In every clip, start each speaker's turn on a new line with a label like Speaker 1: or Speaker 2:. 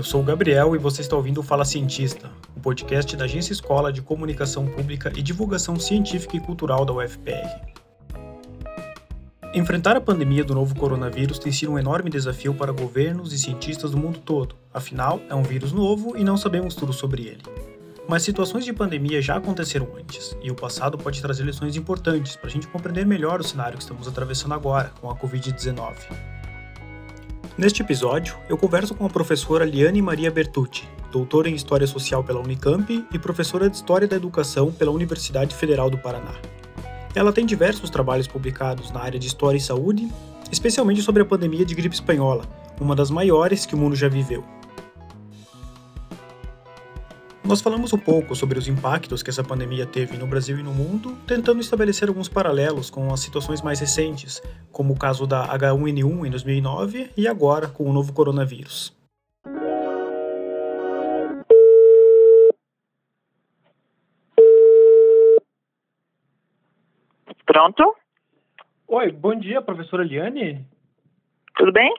Speaker 1: Eu sou o Gabriel e você está ouvindo o Fala Cientista, o podcast da Agência Escola de Comunicação Pública e Divulgação Científica e Cultural da UFPR. Enfrentar a pandemia do novo coronavírus tem sido um enorme desafio para governos e cientistas do mundo todo, afinal, é um vírus novo e não sabemos tudo sobre ele. Mas situações de pandemia já aconteceram antes, e o passado pode trazer lições importantes para a gente compreender melhor o cenário que estamos atravessando agora com a Covid-19. Neste episódio, eu converso com a professora Liane Maria Bertucci, doutora em História Social pela Unicamp e professora de História da Educação pela Universidade Federal do Paraná. Ela tem diversos trabalhos publicados na área de História e Saúde, especialmente sobre a pandemia de gripe espanhola, uma das maiores que o mundo já viveu. Nós falamos um pouco sobre os impactos que essa pandemia teve no Brasil e no mundo, tentando estabelecer alguns paralelos com as situações mais recentes, como o caso da H1N1 em 2009 e agora com o novo coronavírus.
Speaker 2: Pronto?
Speaker 1: Oi, bom dia, professora Liane.
Speaker 2: Tudo bem?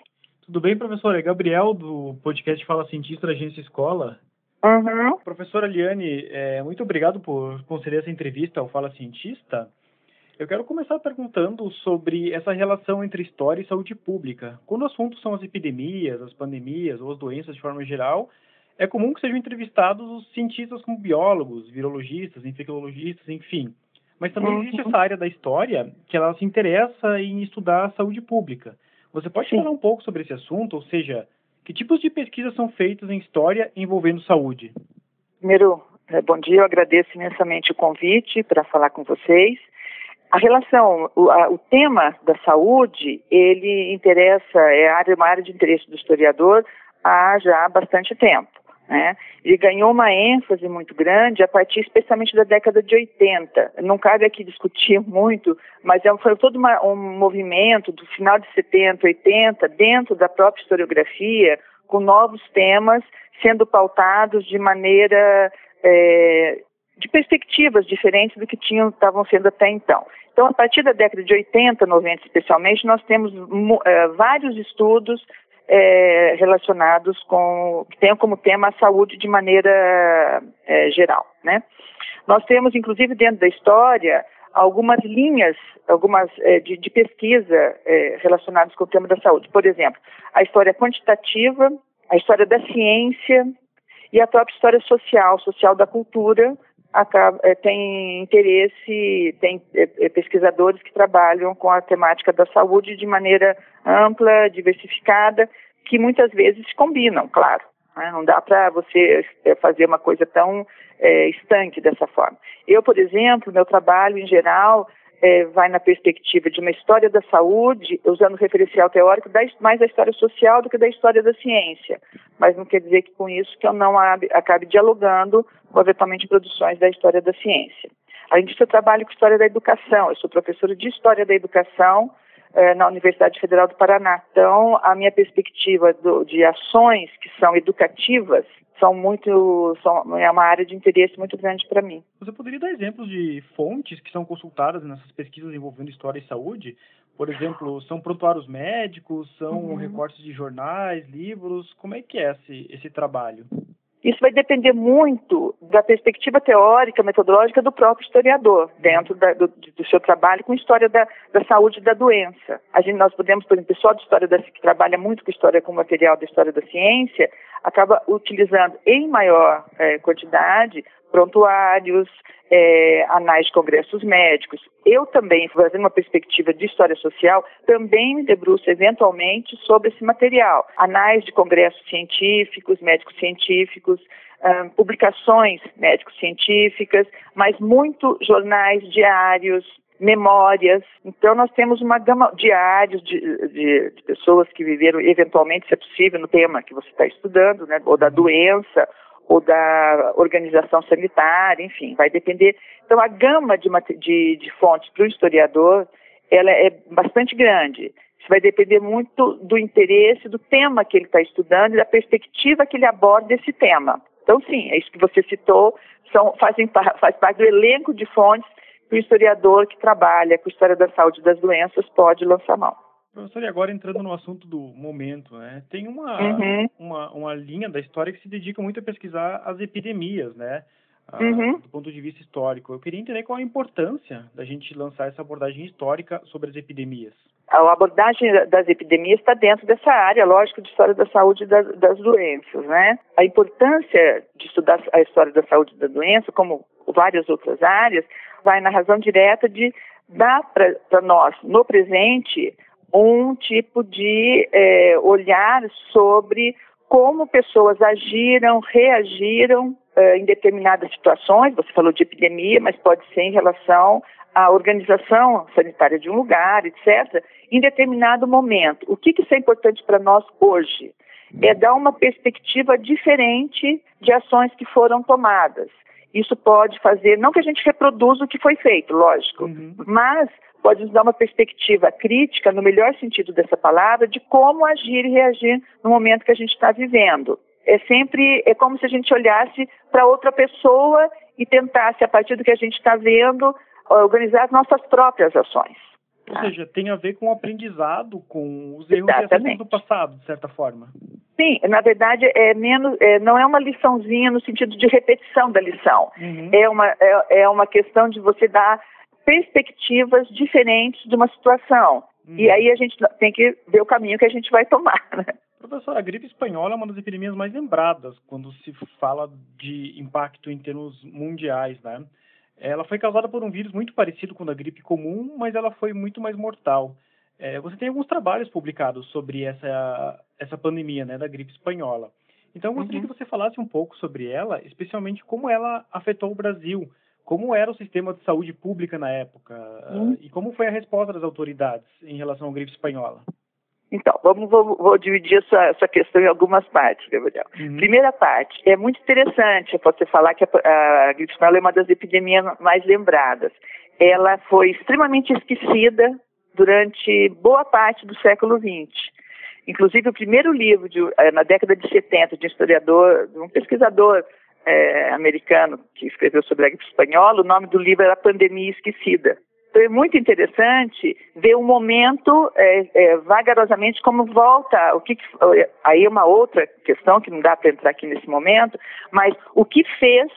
Speaker 1: Tudo bem, professora? É Gabriel, do podcast Fala Cientista da Agência Escola.
Speaker 2: Uhum.
Speaker 1: Professora Liane, é, muito obrigado por conceder essa entrevista ao Fala Cientista. Eu quero começar perguntando sobre essa relação entre história e saúde pública. Quando o assunto são as epidemias, as pandemias ou as doenças de forma geral, é comum que sejam entrevistados os cientistas como biólogos, virologistas, infectologistas, enfim. Mas também uhum. existe essa área da história que ela se interessa em estudar a saúde pública. Você pode Sim. falar um pouco sobre esse assunto, ou seja, que tipos de pesquisas são feitas em história envolvendo saúde?
Speaker 2: Primeiro, é, bom dia, eu agradeço imensamente o convite para falar com vocês. A relação, o, a, o, tema da saúde, ele interessa, é uma área de interesse do historiador há já bastante tempo. Né? Ele ganhou uma ênfase muito grande a partir especialmente da década de 80. Não cabe aqui discutir muito, mas é foi todo uma, um movimento do final de 70, 80, dentro da própria historiografia, com novos temas sendo pautados de maneira é, de perspectivas diferentes do que tinham estavam sendo até então. Então, a partir da década de 80, 90 especialmente, nós temos é, vários estudos é, relacionados com que tenham como tema a saúde de maneira é, geral, né? Nós temos, inclusive, dentro da história algumas linhas, algumas é, de, de, pesquisa é, relacionadas com o tema da saúde. Por exemplo, a história quantitativa, a história da ciência e a própria história social, social da cultura, acaba, é, tem interesse, tem é, é, pesquisadores que trabalham com a temática da saúde de maneira ampla, diversificada, que muitas vezes combinam, claro. Né? Não dá para você fazer uma coisa tão é, estanque dessa forma. Eu, por exemplo, meu trabalho em geral é, vai na perspectiva de uma história da saúde, usando referencial teórico da, mais da história social do que da história da ciência. Mas não quer dizer que com isso que eu não acabe dialogando com eventualmente produções da história da ciência. Além disso, eu trabalho com história da educação. Eu sou professora de história da educação é, na Universidade Federal do Paraná. Então, a minha perspectiva do, de ações que são educativas são muito são, é uma área de interesse muito grande para mim.
Speaker 1: Você poderia dar exemplos de fontes que são consultadas nessas pesquisas envolvendo história e saúde? Por exemplo, são prontuários médicos, são uhum. recortes de jornais, livros? Como é que é esse, esse trabalho?
Speaker 2: Isso vai depender muito da perspectiva teórica, metodológica do próprio historiador, dentro da, do, do, seu trabalho com história da, da saúde e da doença. A gente, nós podemos, por exemplo, o pessoal de história da, que trabalha muito com história com material da história da ciência, acaba utilizando em maior é, quantidade prontuários, é, anais de congressos médicos. Eu também, fazendo uma perspectiva de história social, também me debruço eventualmente sobre esse material. Anais de congressos científicos, médicos científicos, publicações médico-científicas, mas muito jornais diários, memórias. Então, nós temos uma gama diários de, de, de, pessoas que viveram, eventualmente, se é possível, no tema que você está estudando, né, ou da doença, ou da organização sanitária, enfim, vai depender. Então, a gama de, de, de fontes para o historiador ela é bastante grande. Isso vai depender muito do interesse, do tema que ele está estudando e da perspectiva que ele aborda esse tema. Então, sim, é isso que você citou, são, fazem, faz parte do elenco de fontes que o historiador que trabalha com história da saúde e das doenças pode lançar mão.
Speaker 1: Professor, e agora entrando no assunto do momento, né? Tem uma, uhum. uma, uma linha da história que se dedica muito a pesquisar as epidemias, né? Ah, uhum. Do ponto de vista histórico. Eu queria entender qual a importância da gente lançar essa abordagem histórica sobre as epidemias.
Speaker 2: A abordagem das epidemias está dentro dessa área, lógico, de história da saúde e das, das doenças, né? A importância de estudar a história da saúde e da doença, como várias outras áreas, vai na razão direta de dar para nós, no presente, um tipo de é, olhar sobre como pessoas agiram, reagiram é, em determinadas situações. Você falou de epidemia, mas pode ser em relação à organização sanitária de um lugar, etc., em determinado momento. O que, que isso é importante para nós hoje? É dar uma perspectiva diferente de ações que foram tomadas. Isso pode fazer, não que a gente reproduza o que foi feito, lógico, uhum. mas pode nos dar uma perspectiva crítica, no melhor sentido dessa palavra, de como agir e reagir no momento que a gente está vivendo. É sempre, é como se a gente olhasse para outra pessoa e tentasse, a partir do que a gente está vendo, organizar as nossas próprias ações.
Speaker 1: Ou tá? seja, tem a ver com o aprendizado, com os erros Exatamente. do passado, de certa forma.
Speaker 2: Sim, na verdade é menos, é, não é uma liçãozinha no sentido de repetição da lição. Uhum. É, uma, é, é uma questão de você dar perspectivas diferentes de uma situação. Hum. E aí a gente tem que ver o caminho que a gente vai tomar. Né?
Speaker 1: Professor, a gripe espanhola é uma das epidemias mais lembradas quando se fala de impacto em termos mundiais, né? Ela foi causada por um vírus muito parecido com a gripe comum, mas ela foi muito mais mortal. É, você tem alguns trabalhos publicados sobre essa, essa pandemia né, da gripe espanhola. Então, eu gostaria uhum. que você falasse um pouco sobre ela, especialmente como ela afetou o Brasil como era o sistema de saúde pública na época hum. e como foi a resposta das autoridades em relação à gripe espanhola?
Speaker 2: Então, vamos, vou, vou dividir essa, essa, questão em algumas partes, Gabriel. Uhum. Primeira parte, é muito interessante você falar que a, a gripe espanhola é uma das epidemias mais lembradas. Ela foi extremamente esquecida durante boa parte do século XX. Inclusive, o primeiro livro, de, eh, na década de 70, de um historiador, de um pesquisador é, americano que escreveu sobre a gripe espanhola, o nome do livro era Pandemia Esquecida. É muito interessante ver o momento é, é, vagarosamente como volta, o que, aí é uma outra questão que não dá para entrar aqui nesse momento, mas o que fez,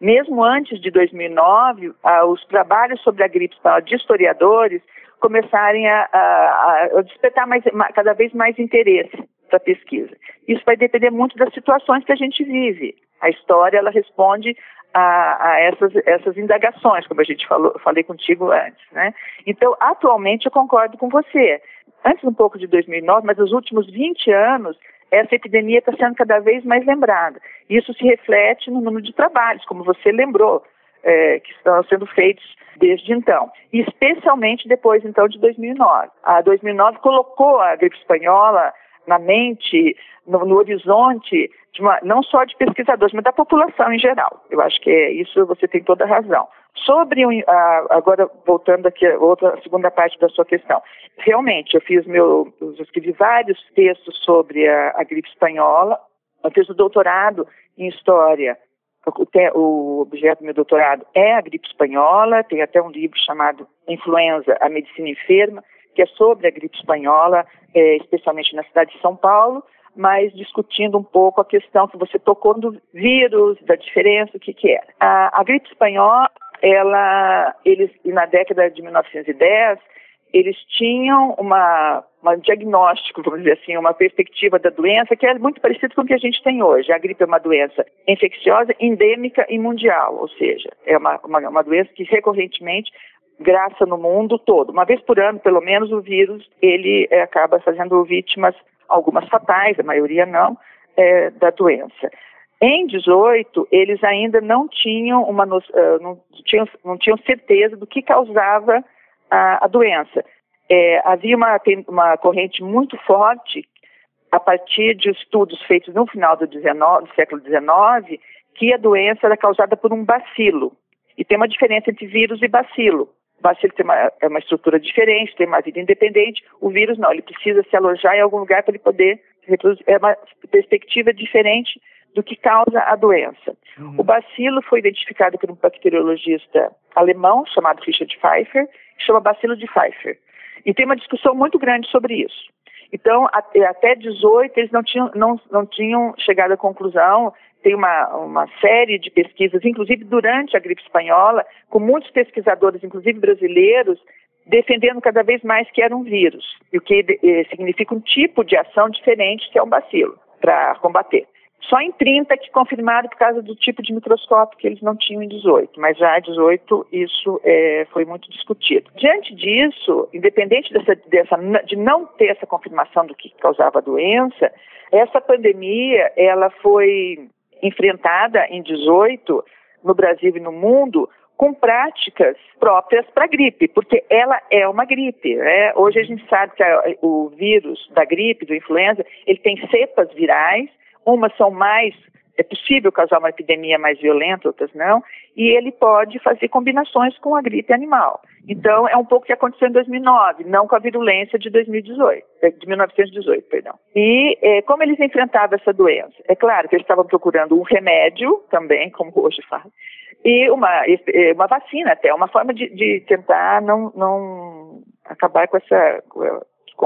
Speaker 2: mesmo antes de 2009, os trabalhos sobre a gripe espanhola de historiadores começarem a, a, a despertar mais, cada vez mais interesse para a pesquisa. Isso vai depender muito das situações que a gente vive. A história ela responde a, a essas, essas indagações, como a gente falou, falei contigo antes, né? Então, atualmente eu concordo com você. Antes um pouco de 2009, mas nos últimos 20 anos, essa epidemia está sendo cada vez mais lembrada. Isso se reflete no número de trabalhos, como você lembrou, é, que estão sendo feitos desde então, especialmente depois então de 2009. A 2009 colocou a gripe espanhola na mente, no, no horizonte, uma, não só de pesquisadores, mas da população em geral. Eu acho que é isso, você tem toda a razão. Sobre, agora voltando aqui a outra a segunda parte da sua questão, realmente eu fiz meu, eu escrevi vários textos sobre a, a gripe espanhola, eu fiz o doutorado em história. O, objeto do meu doutorado é a gripe espanhola, tem até um livro chamado Influenza, a Medicina Enferma, que é sobre a gripe espanhola, é, especialmente na cidade de São Paulo, mas discutindo um pouco a questão que você tocou do vírus, da diferença, o que, que é. A, a gripe espanhola, ela, eles, na década de 1910, eles tinham uma, uma diagnóstico, vamos dizer assim, uma perspectiva da doença que é muito parecido com o que a gente tem hoje. A gripe é uma doença infecciosa, endêmica e mundial, ou seja, é uma, uma, uma doença que recorrentemente graça no mundo todo. Uma vez por ano, pelo menos, o vírus ele é, acaba fazendo vítimas, algumas fatais, a maioria não, é, da doença. Em 18, eles ainda não tinham uma uh, não, tinham, não tinham certeza do que causava a, a doença. É, havia uma, uma corrente muito forte a partir de estudos feitos no final do, 19, do século XIX que a doença era causada por um bacilo. E tem uma diferença entre vírus e bacilo. Bacilo tem uma, é uma estrutura diferente, tem uma vida independente. O vírus não, ele precisa se alojar em algum lugar para ele poder reproduzir. É uma perspectiva diferente do que causa a doença. Uhum. O bacilo foi identificado por um bacteriologista alemão chamado Richard Pfeiffer, que chama bacilo de Pfeiffer. E tem uma discussão muito grande sobre isso. Então, até 18, eles não tinham, não, não tinham chegado à conclusão. Tem uma, uma série de pesquisas, inclusive durante a gripe espanhola, com muitos pesquisadores, inclusive brasileiros, defendendo cada vez mais que era um vírus, o que eh, significa um tipo de ação diferente que é um bacilo, para combater. Só em 30 que confirmaram por causa do tipo de microscópio que eles não tinham em 18, mas já em 18 isso é, foi muito discutido. Diante disso, independente dessa, dessa, de não ter essa confirmação do que causava a doença, essa pandemia ela foi enfrentada em 18 no Brasil e no mundo com práticas próprias para a gripe, porque ela é uma gripe. Né? Hoje a gente sabe que a, o vírus da gripe, do influenza, ele tem cepas virais Umas são mais, é possível causar uma epidemia mais violenta, outras não, e ele pode fazer combinações com a gripe animal. Então, é um pouco o que aconteceu em 2009, não com a virulência de 2018, eh, de 1918, perdão. E é, como eles enfrentavam essa doença? É claro que eles estavam procurando um remédio também, como hoje faz, e uma, uma vacina até, uma forma de, de tentar não, não acabar com essa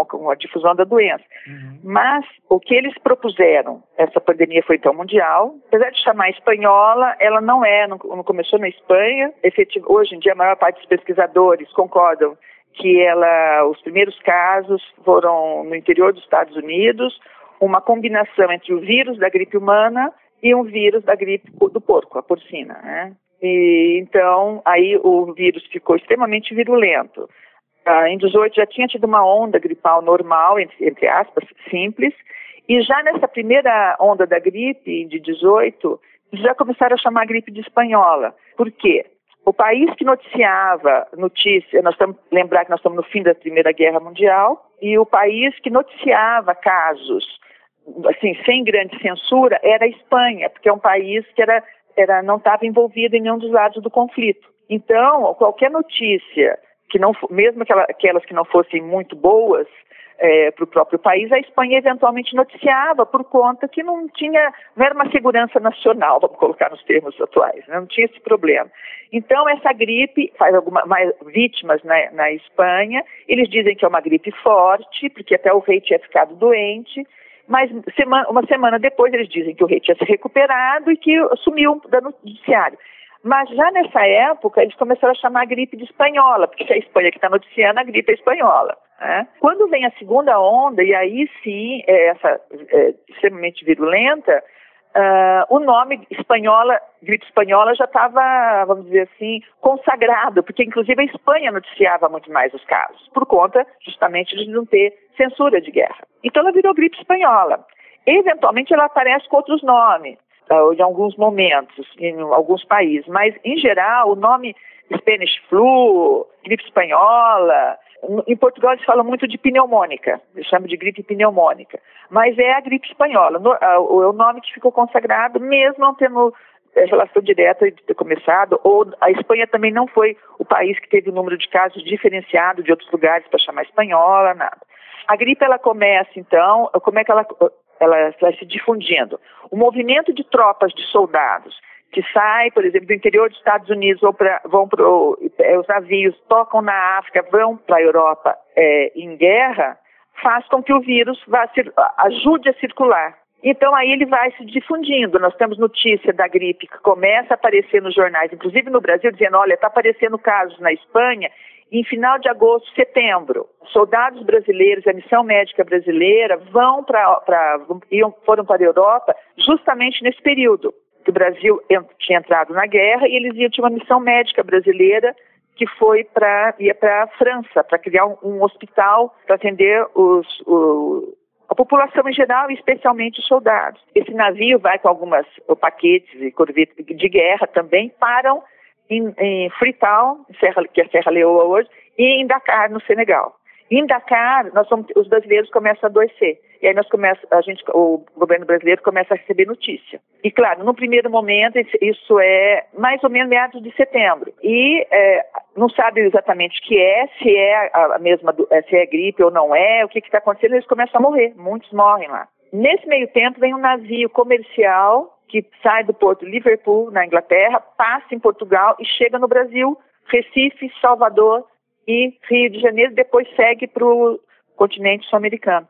Speaker 2: com a difusão da doença. Uhum. Mas o que eles propuseram, essa pandemia foi então mundial, apesar de chamar espanhola, ela não é, não, não começou na Espanha. Efetivo, hoje em dia a maior parte dos pesquisadores concordam que ela, os primeiros casos foram no interior dos Estados Unidos, uma combinação entre o vírus da gripe humana e um vírus da gripe do porco, a porcina, né? E, então, aí o vírus ficou extremamente virulento. Ah, em 18 já tinha tido uma onda gripal normal, entre, entre aspas, simples, e já nessa primeira onda da gripe, de 18, já começaram a chamar a gripe de espanhola. Por quê? O país que noticiava notícia, nós estamos lembrar que nós estamos no fim da Primeira Guerra Mundial, e o país que noticiava casos, assim, sem grande censura, era a Espanha, porque é um país que era, era não estava envolvido em nenhum dos lados do conflito. Então, qualquer notícia que não, mesmo aquelas que não fossem muito boas é, para o próprio país, a Espanha eventualmente noticiava por conta que não tinha, não era uma segurança nacional, vamos colocar nos termos atuais, né? não tinha esse problema. Então essa gripe faz algumas vítimas na, na Espanha. Eles dizem que é uma gripe forte, porque até o rei tinha ficado doente. Mas semana, uma semana depois eles dizem que o rei tinha se recuperado e que sumiu da noticiário. Mas já nessa época, eles começaram a chamar a gripe de espanhola, porque é a Espanha que está noticiando, a gripe é espanhola. Né? Quando vem a segunda onda, e aí sim, é essa é, extremamente virulenta, uh, o nome espanhola, gripe espanhola, já estava, vamos dizer assim, consagrado, porque inclusive a Espanha noticiava muito mais os casos, por conta justamente de não ter censura de guerra. Então ela virou gripe espanhola. Eventualmente ela aparece com outros nomes em alguns momentos, em alguns países, mas em geral o nome Spanish flu, gripe espanhola, em Portugal eles falam muito de pneumônica, eles chamam de gripe pneumônica, mas é a gripe espanhola, é o nome que ficou consagrado, mesmo não tendo é, relação direta de ter começado, ou a Espanha também não foi o país que teve o número de casos diferenciado de outros lugares para chamar espanhola, nada. A gripe ela começa então, como é que ela ela vai se difundindo. O movimento de tropas de soldados que sai, por exemplo, do interior dos Estados Unidos pra, vão para é, os navios tocam na África, vão para a Europa é, em guerra, faz com que o vírus vá, ajude a circular. Então aí ele vai se difundindo. Nós temos notícia da gripe que começa a aparecer nos jornais, inclusive no Brasil, dizendo, olha, está aparecendo casos na Espanha em final de agosto, setembro, soldados brasileiros, a missão médica brasileira vão para foram para a Europa justamente nesse período que o Brasil tinha entrado na guerra e eles iam tinha uma missão médica brasileira que foi para ia para a França para criar um, um hospital para atender os, o, a população em geral, e especialmente os soldados. Esse navio vai com algumas paquetes e corvetes de guerra também, param em, em Freetown, que é Serra Leoa hoje, e em Dakar, no Senegal. Em Dakar, nós somos, os brasileiros começam a adoecer. E aí nós começa, a gente, o governo brasileiro começa a receber notícia. E claro, no primeiro momento, isso é mais ou menos meados de setembro. E é, não sabe exatamente o que é, se é a mesma, é, se é gripe ou não é, o que está acontecendo, eles começam a morrer. Muitos morrem lá. Nesse meio tempo, vem um navio comercial que sai do porto Liverpool, na Inglaterra, passa em Portugal e chega no Brasil, Recife, Salvador e Rio de Janeiro, depois segue para o continente sul-americano.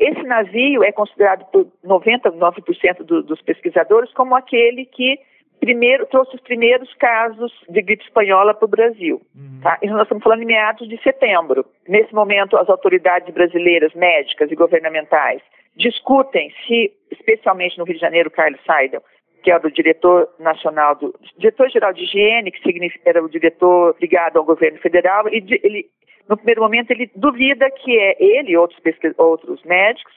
Speaker 2: Esse navio é considerado por 99% do, dos pesquisadores como aquele que primeiro trouxe os primeiros casos de gripe espanhola para o Brasil. Uhum. Tá? E nós estamos falando em meados de setembro. Nesse momento, as autoridades brasileiras, médicas e governamentais, discutem se, especialmente no Rio de Janeiro, Carlos Seidel, que era o diretor nacional do diretor-geral de higiene, que era o diretor ligado ao governo federal, e ele, no primeiro momento ele duvida que é ele e outros, outros médicos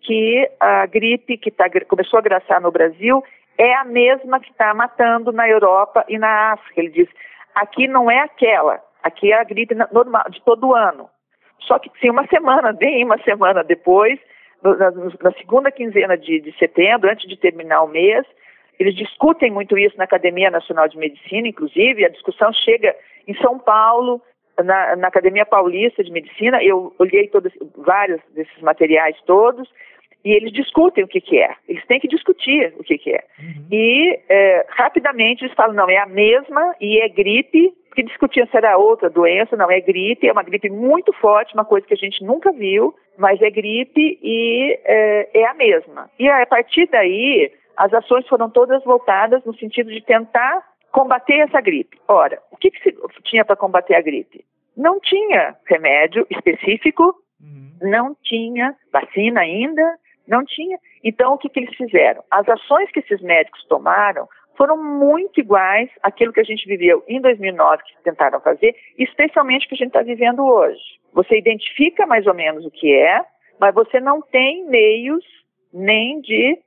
Speaker 2: que a gripe que tá, começou a graçar no Brasil é a mesma que está matando na Europa e na África. Ele diz: aqui não é aquela, aqui é a gripe normal de todo ano. Só que sim, uma semana, bem uma semana depois, na, na segunda quinzena de, de setembro, antes de terminar o mês, eles discutem muito isso na Academia Nacional de Medicina, inclusive, a discussão chega em São Paulo, na, na Academia Paulista de Medicina, eu olhei todos, vários desses materiais todos, e eles discutem o que, que é. Eles têm que discutir o que, que é. Uhum. E é, rapidamente eles falam, não, é a mesma e é gripe, porque discutiam se era outra doença, não, é gripe, é uma gripe muito forte, uma coisa que a gente nunca viu, mas é gripe e é, é a mesma. E a partir daí, as ações foram todas voltadas no sentido de tentar combater essa gripe. Ora, o que, que se tinha para combater a gripe? Não tinha remédio específico, uhum. não tinha vacina ainda, não tinha. Então, o que, que eles fizeram? As ações que esses médicos tomaram foram muito iguais àquilo que a gente viveu em 2009, que tentaram fazer, especialmente o que a gente está vivendo hoje. Você identifica mais ou menos o que é, mas você não tem meios nem de.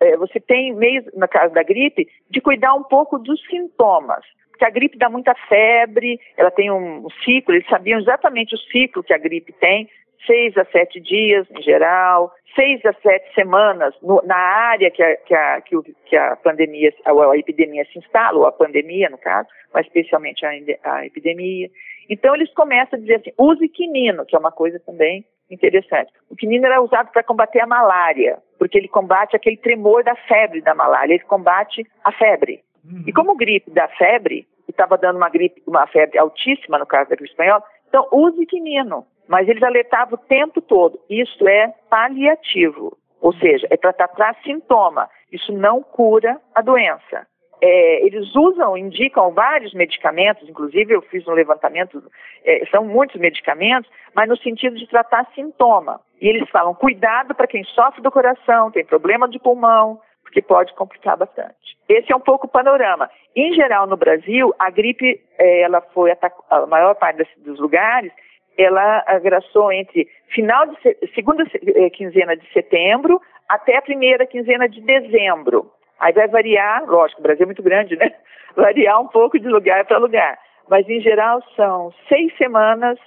Speaker 2: É, você tem meios, no caso da gripe, de cuidar um pouco dos sintomas. Porque a gripe dá muita febre, ela tem um ciclo, eles sabiam exatamente o ciclo que a gripe tem, seis a sete dias em geral, seis a sete semanas no, na área que a, que a, que, o, que a pandemia, a, a, epidemia se instala, ou a pandemia, no caso, mas especialmente a, a epidemia. Então, eles começam a dizer assim: use quinino, que é uma coisa também interessante. O quinino era usado para combater a malária, porque ele combate aquele tremor da febre da malária, ele combate a febre. Uhum. E como gripe dá febre, estava dando uma gripe, uma febre altíssima no caso da gripe espanhola, então use quinino. Mas eles alertavam o tempo todo. Isso é paliativo, ou seja, é para tratar sintoma. Isso não cura a doença. É, eles usam, indicam vários medicamentos, inclusive eu fiz um levantamento, é, são muitos medicamentos, mas no sentido de tratar sintoma. E eles falam, cuidado para quem sofre do coração, tem problema de pulmão, porque pode complicar bastante. Esse é um pouco o panorama. Em geral, no Brasil, a gripe, é, ela foi a maior parte dos lugares, ela agraçou entre final de segunda eh, quinzena de setembro até a primeira quinzena de dezembro. Aí vai variar, lógico, o Brasil é muito grande, né? Variar um pouco de lugar para lugar. Mas, em geral, são seis semanas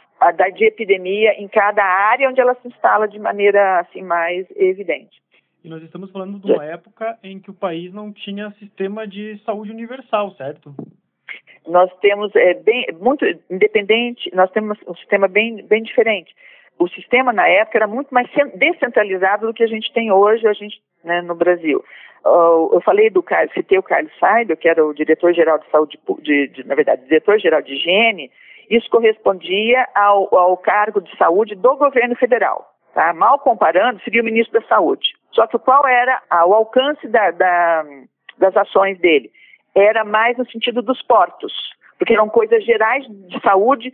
Speaker 2: de epidemia em cada área onde ela se instala de maneira assim mais evidente.
Speaker 1: E nós estamos falando de uma época em que o país não tinha sistema de saúde universal, certo?
Speaker 2: nós temos é, bem, muito independente, nós temos um sistema bem, bem diferente. O sistema na época era muito mais descentralizado do que a gente tem hoje, a gente né, no Brasil. Uh, eu falei do Carlos, citei o Carlos Saido, que era o diretor-geral de saúde, de, de, na verdade, diretor-geral de higiene, isso correspondia ao, ao cargo de saúde do governo federal. Tá? Mal comparando, seria o ministro da Saúde. Só que qual era o alcance da, da, das ações dele? era mais no sentido dos portos, porque eram coisas gerais de saúde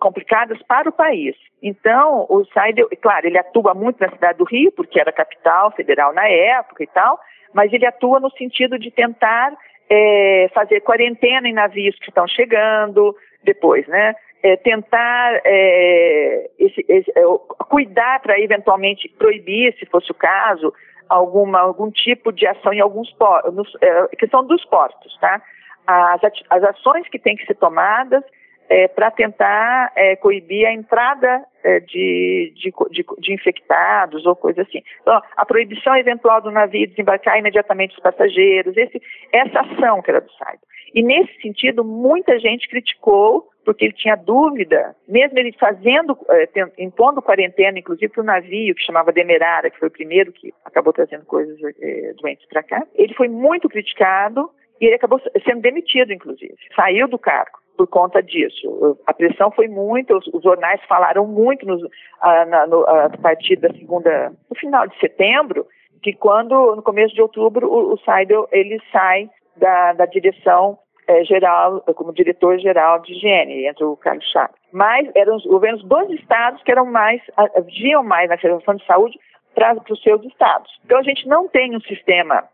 Speaker 2: complicadas para o país. Então, o Seidel, claro, ele atua muito na cidade do Rio, porque era capital federal na época e tal, mas ele atua no sentido de tentar é, fazer quarentena em navios que estão chegando depois, né? É, tentar é, esse, esse, é, cuidar para eventualmente proibir, se fosse o caso, alguma, algum tipo de ação em alguns portos, é, que são dos portos, tá? As, as ações que têm que ser tomadas é, para tentar é, coibir a entrada de, de, de, de, infectados ou coisa assim. Então, a proibição eventual do navio desembarcar imediatamente os passageiros, esse, essa ação que era do SAID. E nesse sentido, muita gente criticou porque ele tinha dúvida, mesmo ele fazendo, eh, impondo quarentena, inclusive para o navio que chamava Demerara, que foi o primeiro que acabou trazendo coisas eh, doentes para cá. Ele foi muito criticado e ele acabou sendo demitido, inclusive. Saiu do cargo. por conta disso. A pressão foi muito, os, os jornais falaram muito nos, a, na, no, a partir da segunda, no final de setembro, que quando, no começo de outubro, o, o Seidel, ele sai da, da direção é, geral, como diretor-geral de higiene, entre o Carlos Chaves. Mas eram os governos dos estados que eram mais, agiam mais na relação de saúde para os seus estados. Então a gente não tem um sistema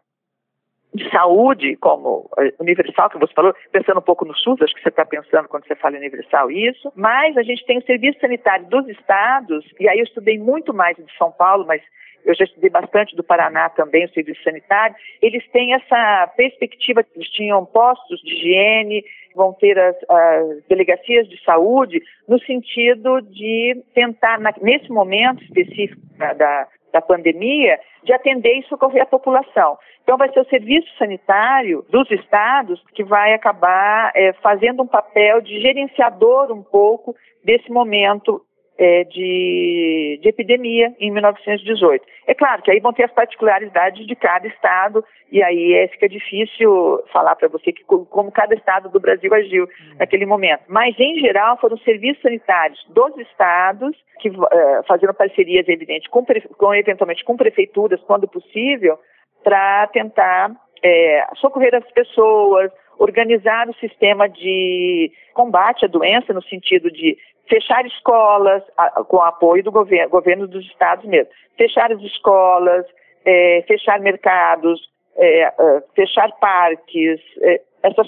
Speaker 2: de saúde como eh, universal, que você falou, pensando um pouco no SUS, acho que você está pensando quando você fala universal isso, mas a gente tem o serviço sanitário dos estados, e aí eu estudei muito mais de São Paulo, mas eu já estudei bastante do Paraná também, o serviço sanitário, eles têm essa perspectiva, eles tinham postos de higiene, vão ter as, as delegacias de saúde, no sentido de tentar, nesse momento específico da, da pandemia, de atender e socorrer a população. Então, vai ser o serviço sanitário dos estados que vai acabar é, fazendo um papel de gerenciador um pouco desse momento é, de, de, epidemia em 1918. É claro que aí vão ter as particularidades de cada estado e aí é, fica difícil falar para você que, como cada estado do Brasil agiu uhum. naquele momento. Mas, em geral, foram serviços sanitários dos estados que uh, fazendo parcerias, evidente, com, com, eventualmente com prefeituras, quando possível, para tentar é, socorrer as pessoas, organizar o sistema de combate à doença, no sentido de fechar escolas, com apoio do governo, governo dos estados mesmo, fechar as escolas, é, fechar mercados, é, é fechar parques, é, essa,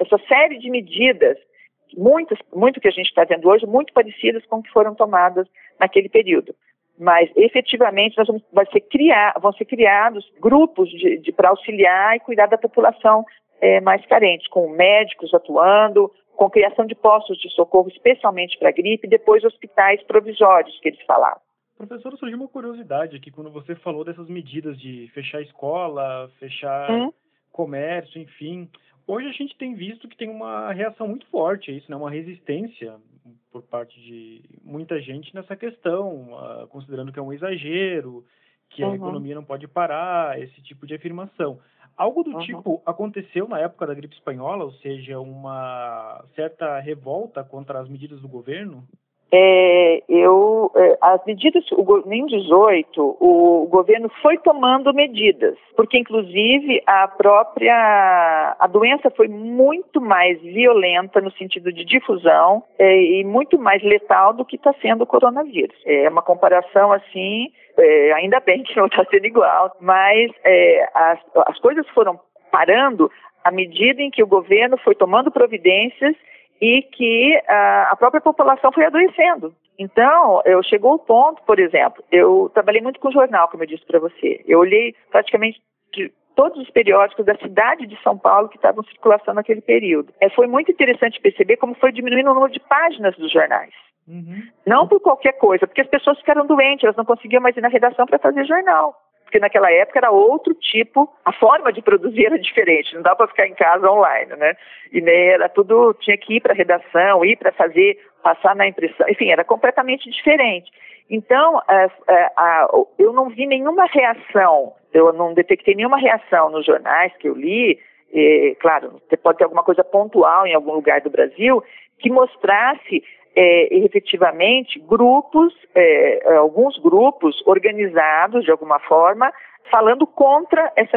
Speaker 2: essa série de medidas, muitas, muito que a gente está vendo hoje, muito parecidas com que foram tomadas naquele período. Mas, efetivamente, nós vamos, vai ser criar, vão ser criados grupos de, de para auxiliar e cuidar da população é, mais carente, com médicos atuando, com criação de postos de socorro, especialmente para gripe, e depois hospitais provisórios que eles falavam.
Speaker 1: Professora, surgiu uma curiosidade aqui quando você falou dessas medidas de fechar escola, fechar hum? comércio, enfim. Hoje a gente tem visto que tem uma reação muito forte a isso, né? uma resistência por parte de muita gente nessa questão, uh, considerando que é um exagero, que uhum. a economia não pode parar, esse tipo de afirmação. Algo do uhum. tipo aconteceu na época da gripe espanhola, ou seja, uma certa revolta contra as medidas do governo?
Speaker 2: É, eu, é, as medidas, o, em 18, o, o governo foi tomando medidas, porque inclusive a própria, a doença foi muito mais violenta no sentido de difusão é, e muito mais letal do que está sendo o coronavírus. É uma comparação assim, é, ainda bem que não está sendo igual, mas é, as, as coisas foram parando à medida em que o governo foi tomando providências e que a, a própria população foi adoecendo. Então, eu chegou ao ponto, por exemplo, eu trabalhei muito com jornal, como eu disse para você. Eu olhei praticamente de todos os periódicos da cidade de São Paulo que estavam em circulação naquele período. É, foi muito interessante perceber como foi diminuindo o número de páginas dos jornais. Uhum. Não por qualquer coisa, porque as pessoas ficaram doentes, elas não conseguiam mais ir na redação para fazer jornal porque naquela época era outro tipo, a forma de produzir era diferente, não dá para ficar em casa online, né? E nem era tudo, tinha que ir para a redação, ir para fazer, passar na impressão, enfim, era completamente diferente. Então, a, a, eu não vi nenhuma reação, eu não detectei nenhuma reação nos jornais que eu li, claro, pode ter alguma coisa pontual em algum lugar do Brasil, que mostrasse é, efetivamente grupos, é, alguns grupos organizados de alguma forma, falando contra essa,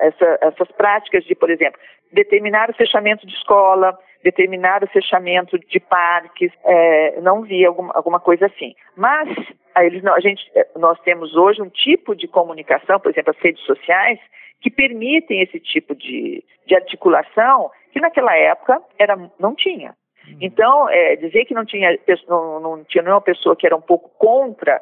Speaker 2: essa, essas práticas de, por exemplo, determinar o fechamento de escola, determinar o fechamento de parques, é, não vi alguma, alguma coisa assim. Mas a, eles a gente, nós temos hoje um tipo de comunicação, por exemplo, as redes sociais, que permitem esse tipo de, de articulação que naquela época era, não tinha. Uhum. Então, é, dizer que não tinha, não, não tinha nenhuma pessoa que era um pouco contra,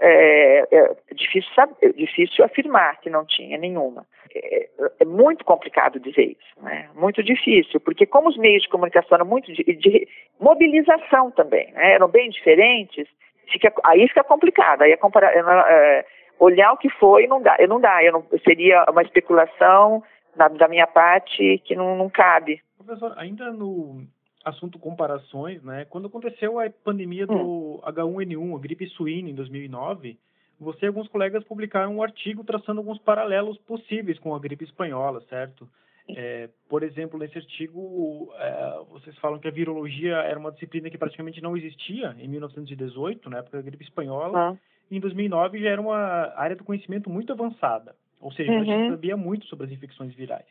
Speaker 2: é, é difícil, é difícil afirmar que não tinha nenhuma. É, é, muito complicado dizer isso, né? muito difícil, porque como os meios de comunicação eram muito de, de mobilização também, né? eram bem diferentes, fica, aí fica complicado, aí é comparar, é, olhar o que foi não dá, eu não dá, eu não, seria uma especulação na, da minha parte que não, não cabe.
Speaker 1: Professor, ainda no, assunto comparações, né? Quando aconteceu a pandemia do hum. H1N1, a gripe suína em 2009, você e alguns colegas publicaram um artigo traçando alguns paralelos possíveis com a gripe espanhola, certo? É, por exemplo, nesse artigo, é, vocês falam que a virologia era uma disciplina que praticamente não existia em 1918, na época da gripe espanhola. Ah. E em 2009 já era uma área do conhecimento muito avançada. Ou seja, uhum. a gente uhum. sabia muito sobre as infecções virais.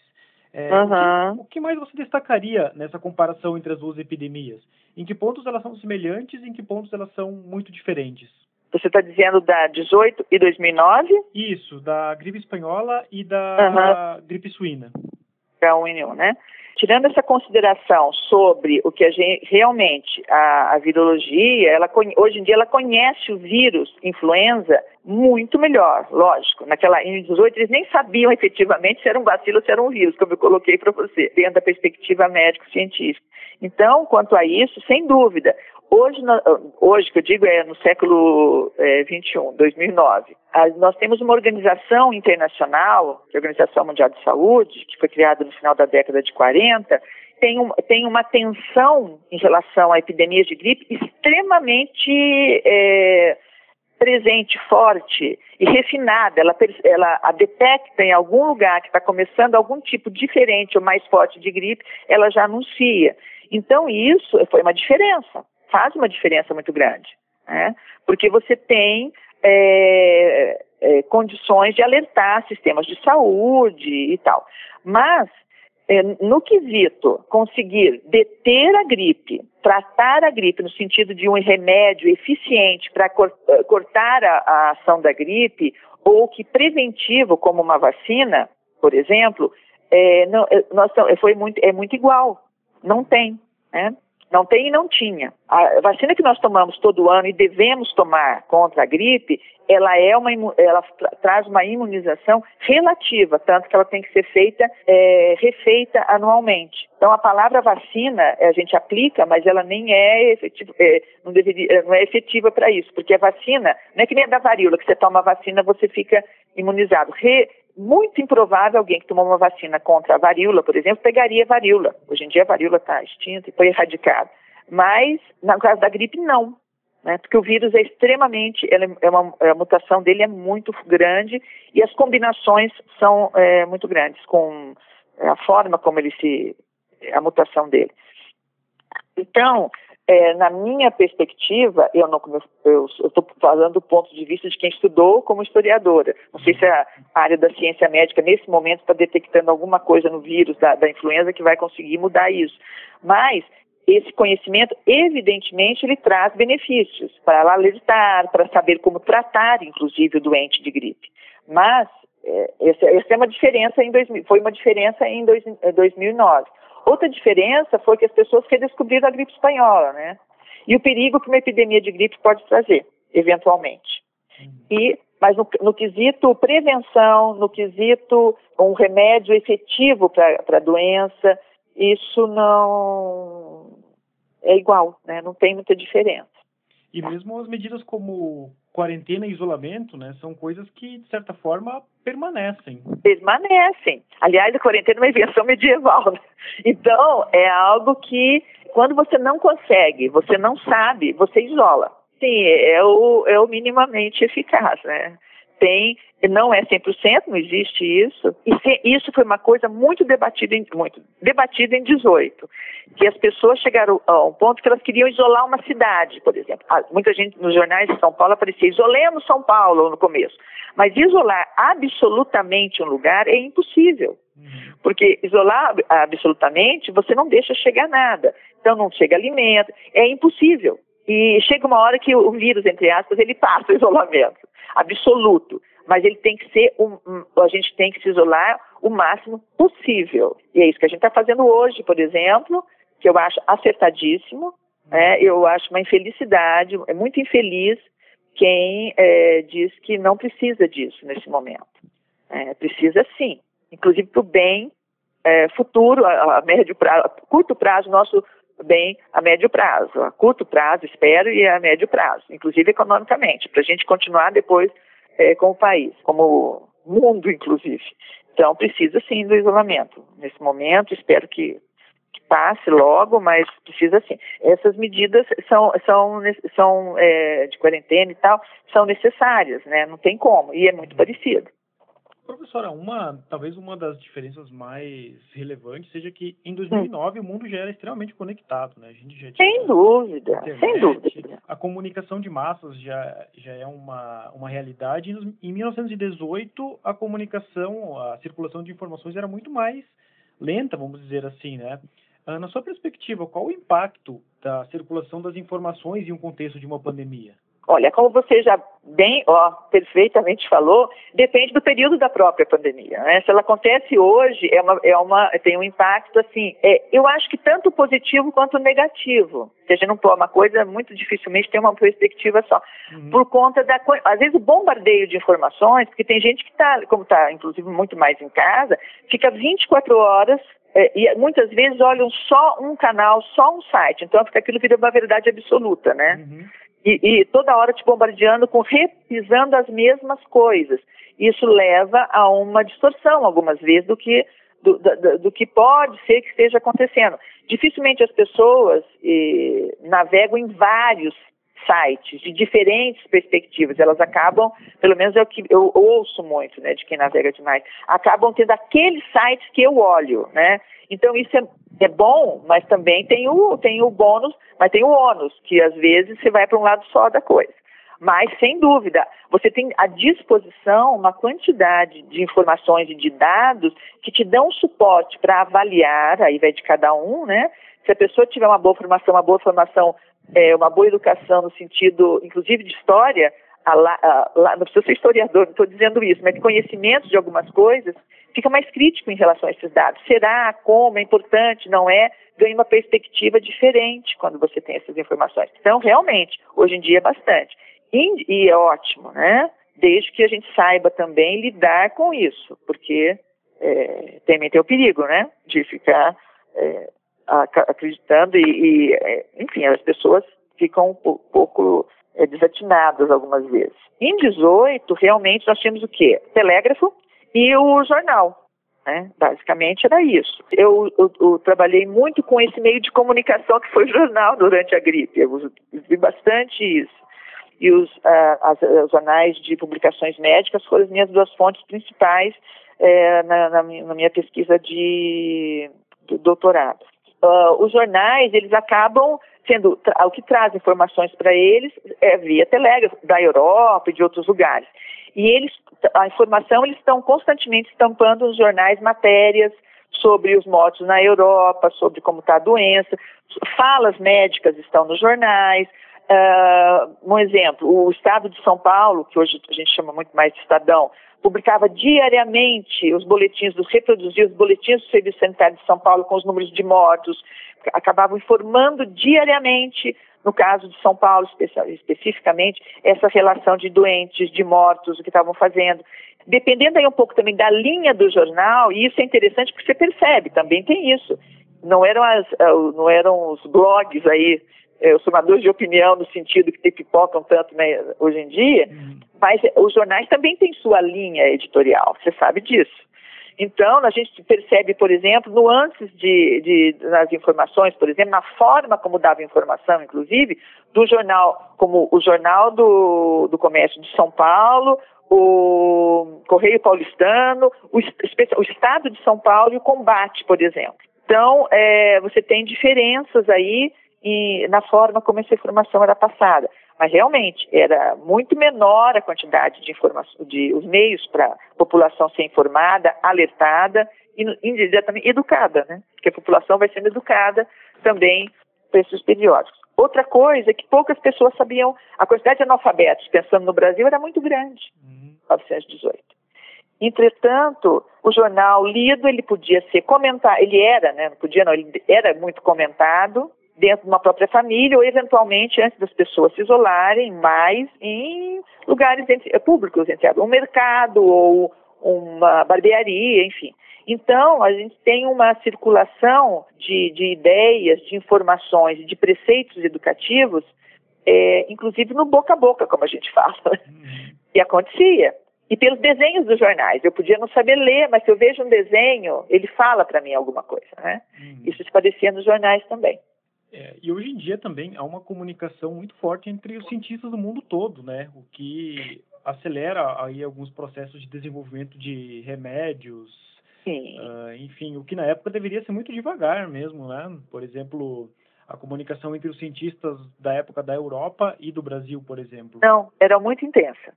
Speaker 1: É, uhum. o, que, o, que, mais você destacaria nessa comparação entre as duas epidemias? Em que pontos elas são semelhantes e em que pontos elas são muito diferentes?
Speaker 2: Você está dizendo da 18 e 2009?
Speaker 1: Isso, da gripe espanhola e da uhum. gripe suína.
Speaker 2: Da um em um, né? Tirando essa consideração sobre o que a gente realmente a, a virologia, ela hoje em dia ela conhece o vírus influenza muito melhor, lógico. Naquela em 18 eles nem sabiam efetivamente se era um bacilo ou se era um vírus, como eu coloquei para você, dentro da perspectiva médico-científica. Então, quanto a isso, sem dúvida, Hoje, hoje, que eu digo é no século é, 21, 2009, nós temos uma organização internacional, é a Organização Mundial de Saúde, que foi criada no final da década de 40, tem, um, tem uma tensão em relação a epidemias de gripe extremamente é, presente, forte e refinada. Ela, ela a detecta em algum lugar que está começando algum tipo diferente ou mais forte de gripe, ela já anuncia. Então, isso foi uma diferença faz uma diferença muito grande, né? porque você tem é, é, condições de alertar sistemas de saúde e tal. Mas, é, no quesito conseguir deter a gripe, tratar a gripe no sentido de um remédio eficiente para é, cortar a, a ação da gripe, ou que preventivo, como uma vacina, por exemplo, é, não, é, nós, foi muito, é muito igual. Não tem. Né? Não tem e não tinha. A vacina que nós tomamos todo ano e devemos tomar contra a gripe, ela é uma ela tra traz uma imunização relativa, tanto que ela tem que ser feita é, refeita anualmente. Então a palavra vacina a gente aplica, mas ela nem é efetiva, é, não, não é efetiva para isso, porque a vacina não é que nem a da varíola que você toma a vacina você fica imunizado. Re, muito improvável alguém que tomou uma vacina contra a varíola, por exemplo, pegaria varíola. Hoje em dia a varíola está extinta e foi erradicada. Mas, no caso da gripe, não. Né? Porque o vírus é extremamente, é uma, a mutação dele é muito grande e as combinações são é, muito grandes com a forma como ele se, a mutação dele. Então, é, na minha perspectiva, eu não estou falando do ponto de vista de quem estudou como historiadora. Não sei se a área da ciência médica nesse momento está detectando alguma coisa no vírus da, da influenza que vai conseguir mudar isso. Mas esse conhecimento, evidentemente, ele traz benefícios para alertar, para saber como tratar, inclusive, o doente de gripe. Mas é, essa, essa é uma diferença em 2000, foi uma diferença em dois, 2009. Outra diferença foi que as pessoas redescobriram a gripe espanhola, né? E o perigo que uma epidemia de gripe pode trazer, eventualmente. Uhum. E, mas no, no quesito prevenção, no quesito um remédio efetivo para a doença, isso não é igual, né? Não tem muita diferença.
Speaker 1: E mesmo as medidas como quarentena e isolamento, né, são coisas que, de certa forma, permanecem.
Speaker 2: Permanecem. Aliás, a quarentena é uma invenção medieval. Né? Então, é algo que, quando você não consegue, você não sabe, você isola. Sim, é o, é o minimamente eficaz, né? Tem, não é 100%, não existe isso. E se, isso foi uma coisa muito debatida em, muito debatida em 18, que as pessoas chegaram a um ponto que elas queriam isolar uma cidade, por exemplo. Ah, muita gente nos jornais de São Paulo aparecia, isolemos São Paulo no começo. Mas isolar absolutamente um lugar é impossível. Uhum. Porque isolar absolutamente, você não deixa chegar nada. Então não chega alimento, é impossível. E chega uma hora que o vírus, entre aspas, ele passa o isolamento absoluto. Mas ele tem que ser um, um, a gente tem que se isolar o máximo possível. E é isso que a gente está fazendo hoje, por exemplo, que eu acho acertadíssimo. É, eu acho uma infelicidade, é muito infeliz quem é, diz que não precisa disso nesse momento. É, precisa sim, inclusive para o bem é, futuro, a, a médio prazo, a curto prazo, nosso bem a médio prazo, a curto prazo, espero, e a médio prazo, inclusive economicamente, para a gente continuar depois é, como país, como mundo, inclusive. Então, precisa sim do isolamento. Nesse momento, espero que, que passe logo, mas precisa sim. Essas medidas são, são, são é, de quarentena e tal, são necessárias, né? Não tem como, e é muito parecido.
Speaker 1: Professora, uma, talvez uma das diferenças mais relevantes seja que em 2009 hum. o mundo já era extremamente conectado, né? A gente já
Speaker 2: tinha sem dúvida, internet, sem dúvida.
Speaker 1: A comunicação de massas já, já é uma, uma realidade. Em 1918 a comunicação, a circulação de informações era muito mais lenta, vamos dizer assim, né? Ah, na sua perspectiva, qual o impacto da circulação das informações em um contexto de uma pandemia?
Speaker 2: Olha, como você já bem, ó, perfeitamente falou, depende do período da própria pandemia. Né? Se ela acontece hoje, é uma, é uma, tem um impacto assim. É, eu acho que tanto positivo quanto negativo. Se a gente não pôr uma coisa, muito dificilmente tem uma perspectiva só. Uhum. Por conta da, às vezes o bombardeio de informações, porque tem gente que está, como está, inclusive muito mais em casa, fica 24 horas é, e muitas vezes olham só um canal, só um site. Então fica aquilo vira uma verdade absoluta, né? Uhum e, e, toda hora te bombardeando com repisando as mesmas coisas. Isso leva a uma distorção, algumas vezes, do que, do, do, do que pode ser que esteja acontecendo. Dificilmente as pessoas eh, navegam em vários sites de diferentes perspectivas. Elas acabam, pelo menos é o que eu ouço muito, né, de quem navega demais, acabam tendo aqueles sites que eu olho, né? Então isso é, é bom, mas também tem o, tem o bônus, mas tem o ônus, que às vezes você vai para um lado só da coisa. Mas, sem dúvida, você tem à disposição uma quantidade de informações e de dados que te dão suporte para avaliar, aí vai de cada um, né? Se a pessoa tiver uma boa formação, uma boa formação, é, uma boa educação no sentido, inclusive, de história, a, a, não precisa ser historiador, não estou dizendo isso, mas conhecimento de algumas coisas, fica mais crítico em relação a esses dados. Será, como, é importante, não é? Ganha uma perspectiva diferente quando você tem essas informações. Então, realmente, hoje em dia é bastante. E, e é ótimo, né? Desde que a gente saiba também lidar com isso, porque é, também tem o perigo, né? De ficar é, acreditando e, e, é, enfim, as pessoas ficam um pouco é, desatinadas algumas vezes. Em 18, realmente, nós tínhamos o quê? Telégrafo, e o jornal. Né? Basicamente era isso. Eu, eu, eu, trabalhei muito com esse meio de comunicação que foi o jornal durante a gripe. Eu vi bastante isso. E os, as, os jornais de publicações médicas foram as minhas duas fontes principais uh, na, na, na, minha pesquisa de, de doutorado. Uh, os jornais, eles acabam sendo, o que traz informações para eles é via telégrafo, da Europa e de outros lugares. E eles, a informação, eles estão constantemente estampando nos jornais matérias sobre os mortos na Europa, sobre como está a doença, falas médicas estão nos jornais. Uh, um exemplo, o Estado de São Paulo, que hoje a gente chama muito mais de Estadão, publicava diariamente os boletins, dos, reproduzia os boletins do Serviço Sanitário de São Paulo com os números de mortos, acabavam informando diariamente no caso de São Paulo, especificamente, essa relação de doentes, de mortos, o que estavam fazendo. Dependendo aí um pouco também da linha do jornal, e isso é interessante porque você percebe, também tem isso. Não eram, as, eh, não eram os blogs aí, eh, os formadores de opinião no sentido que pipocam tanto né, hoje em dia, uhum. mas os jornais também têm sua linha editorial, você sabe disso. Então, a gente percebe, por exemplo, nuances de, de, nas informações, por exemplo, na forma como dava informação, inclusive, do jornal, como o Jornal do, do Comércio de São Paulo, o Correio Paulistano, o, o Estado de São Paulo e o Combate, por exemplo. Então, é, você tem diferenças aí e, na forma como essa informação era passada. Mas realmente era muito menor a quantidade de informação, de os meios para a população ser informada, alertada e indiretamente educada, né? Porque a população vai sendo educada também por esses periódicos. Outra coisa é que poucas pessoas sabiam, a quantidade de analfabetos, pensando no Brasil, era muito grande, em 1918. Entretanto, o jornal lido, ele podia ser comentado, ele era, né, não podia não, ele era muito comentado, dentro de uma própria família ou eventualmente antes das pessoas se isolarem mais em lugares entre, públicos, entre um mercado ou uma barbearia, enfim. Então, a gente tem uma circulação de, de ideias, de informações, de preceitos educativos, é, inclusive no boca a boca, como a gente fala. Uhum. E acontecia. E pelos desenhos dos jornais. Eu podia não saber ler, mas se eu vejo um desenho, ele fala para mim alguma coisa. Né? Uhum. Isso se parecia nos jornais também.
Speaker 1: É, e hoje em dia também há uma comunicação muito forte entre os cientistas do mundo todo, né? O que acelera aí alguns processos de desenvolvimento de remédios, uh, enfim, o que na época deveria ser muito devagar mesmo, né? Por exemplo, a comunicação entre os cientistas da época da Europa e do Brasil, por exemplo.
Speaker 2: Não, era muito intensa.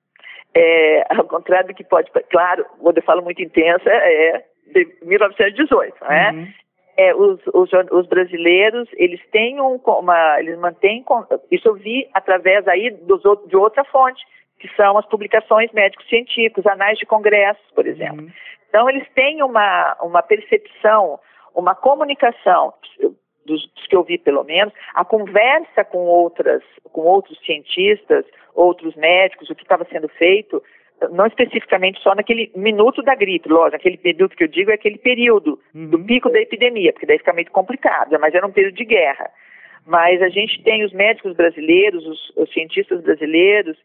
Speaker 2: É, ao contrário do que pode, claro, quando eu falo muito intensa, é de 1918, né? Uhum. É, os, os, os, brasileiros eles têm um, uma, eles mantêm isso eu vi através aí dos, de outra fonte que são as publicações médicos científicos, anais de congressos, por exemplo. Uhum. Então eles têm uma uma percepção, uma comunicação dos, dos que eu vi pelo menos, a conversa com outras com outros cientistas, outros médicos, o que estava sendo feito não especificamente só naquele minuto da gripe, lógico, aquele período que eu digo é aquele período uhum. do pico da epidemia, porque daí fica muito complicado, mas era um período de guerra. Mas a gente tem os médicos brasileiros, os, os cientistas brasileiros,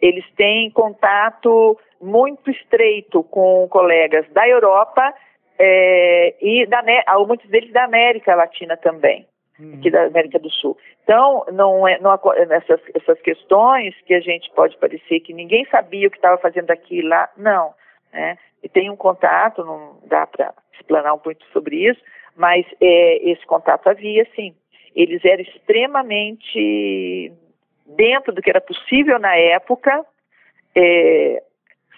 Speaker 2: eles têm contato muito estreito com colegas da Europa é, e da, muitos deles da América Latina também. Aqui da América do Sul. Então, não é, não, essas, essas questões que a gente pode parecer que ninguém sabia o que estava fazendo aqui e lá, não. Né? E tem um contato, não dá para explanar muito sobre isso, mas é, esse contato havia, sim. Eles eram extremamente dentro do que era possível na época, é,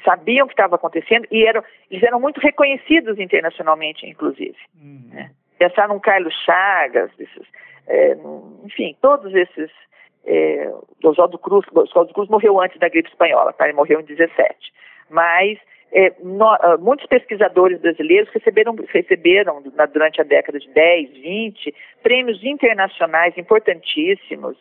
Speaker 2: sabiam o que estava acontecendo e eram, eles eram muito reconhecidos internacionalmente, inclusive. Uhum. Né? Pensar num Carlos Chagas, esses, é, enfim, todos esses. É, Oswaldo Cruz, Oswaldo Cruz morreu antes da gripe espanhola, tá? ele morreu em 17. Mas é, no, ah, muitos pesquisadores brasileiros receberam, receberam na, durante a década de 10, 20, prêmios internacionais importantíssimos,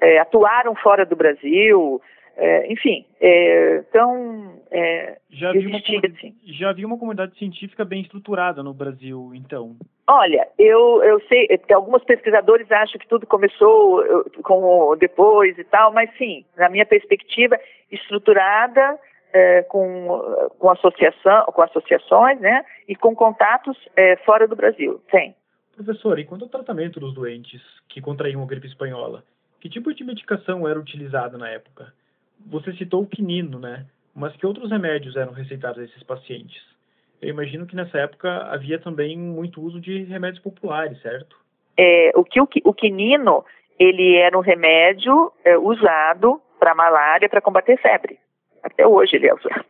Speaker 2: é, atuaram fora do Brasil, é, enfim, é, então é,
Speaker 1: já havia, uma, assim. já havia uma comunidade científica bem estruturada no Brasil, então.
Speaker 2: Olha, eu, eu sei que alguns pesquisadores acham que tudo começou com depois e tal, mas sim, na minha perspectiva, estruturada é, com, com, associação, com associações, né, e com contatos é, fora do Brasil, tem.
Speaker 1: Professor, e quanto ao tratamento dos doentes que contraíam a gripe espanhola, que tipo de medicação era utilizada na época? Você citou o quinino, né? Mas que outros remédios eram receitados a esses pacientes? Eu imagino que nessa época havia também muito uso de remédios populares, certo?
Speaker 2: É, o que o, quinino ele era um remédio é, usado para malária, para combater febre. Até hoje ele é usado.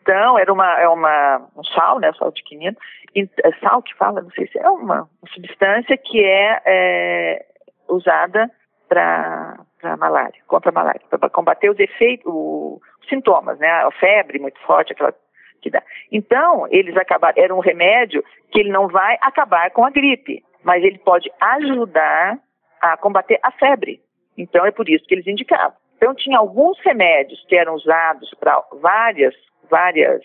Speaker 2: Então, era uma, é uma, um sal, né, sal de quinino, e, é sal que fala, não sei se é uma, uma substância que é, é usada para a malária, contra a malária, para combater os efeitos, os sintomas, né? A febre muito forte, aquela que dá. Então, eles acabaram, era um remédio que ele não vai acabar com a gripe, mas ele pode ajudar a combater a febre. Então, é por isso que eles indicavam. Então, tinha alguns remédios que eram usados para várias, várias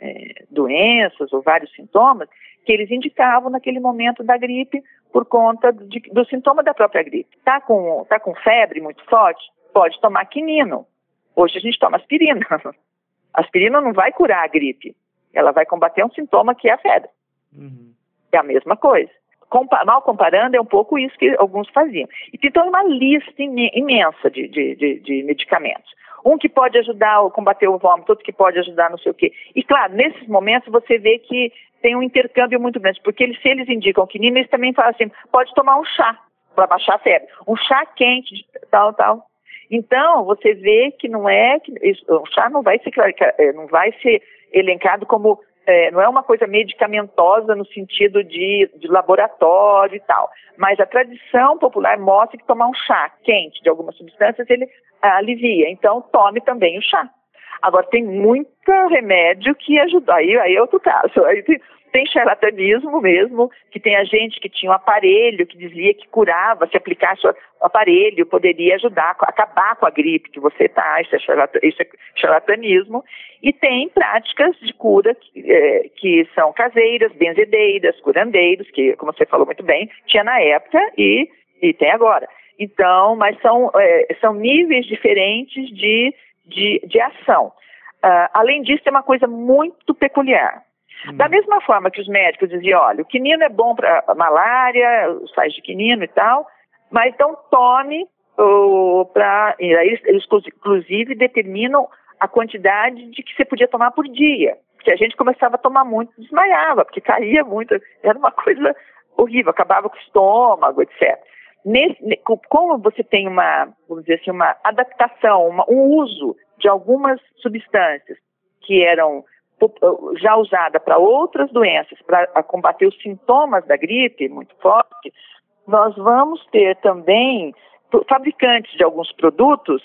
Speaker 2: é, doenças ou vários sintomas que eles indicavam naquele momento da gripe por conta de, do sintoma da própria gripe. Está com, tá com febre muito forte? Pode tomar quinino. Hoje a gente toma aspirina. A aspirina não vai curar a gripe. Ela vai combater um sintoma que é a febre. Uhum. É a mesma coisa. Compa mal comparando, é um pouco isso que alguns faziam. E tem toda uma lista imensa de, de, de, de medicamentos. Um que pode ajudar a combater o vômito, outro que pode ajudar não sei o quê. E claro, nesses momentos você vê que tem um intercâmbio muito grande, porque eles, se eles indicam quinina, eles também falam assim, pode tomar um chá para baixar a febre, um chá quente, tal, tal. Então, você vê que não é que o chá não vai ser eh, não vai ser elencado como é, não é uma coisa medicamentosa no sentido de, de, laboratório e tal, mas a tradição popular mostra que tomar um chá quente de algumas substâncias ele alivia. Então, tome também o chá. Agora, tem muito remédio que ajuda. Aí, aí é outro caso. Aí tem, tem charlatanismo mesmo, que tem a gente que tinha um aparelho que dizia que curava, se aplicasse o aparelho, poderia ajudar acabar com a gripe que você está, isso, é isso é charlatanismo. E tem práticas de cura que, é, que são caseiras, benzedeiras, curandeiros, que, como você falou muito bem, tinha na época e, e tem agora. Então, mas são, é, são níveis diferentes de de, de ação. Uh, além disso, tem uma coisa muito peculiar. Hum. Da mesma forma que os médicos diziam, olha, o quinino é bom para malária, os sais de quinino e tal, mas então tome para. Eles, eles, inclusive, determinam a quantidade de que você podia tomar por dia. Porque a gente começava a tomar muito, desmaiava, porque caía muito, era uma coisa horrível, acabava com o estômago, etc. Nesse, como você tem uma, vamos dizer assim, uma adaptação, uma, um uso de algumas substâncias que eram já usada para outras doenças, para combater os sintomas da gripe muito forte, nós vamos ter também fabricantes de alguns produtos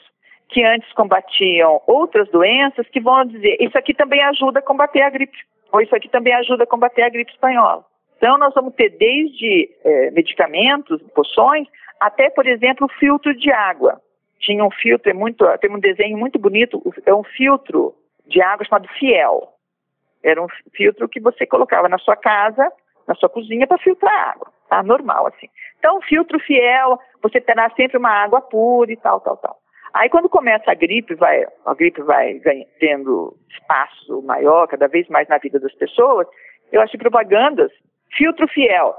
Speaker 2: que antes combatiam outras doenças que vão dizer isso aqui também ajuda a combater a gripe, ou isso aqui também ajuda a combater a gripe espanhola. Então nós vamos ter desde é, medicamentos, poções, até, por exemplo, filtro de água. Tinha um filtro, é muito, tem um desenho muito bonito, é um filtro de água chamado Fiel. Era um filtro que você colocava na sua casa, na sua cozinha, para filtrar água, tá? Normal, assim. Então, filtro fiel, você terá sempre uma água pura e tal, tal, tal. Aí, quando começa a gripe, vai, a gripe vai tendo espaço maior, cada vez mais na vida das pessoas, eu achei propagandas, filtro fiel,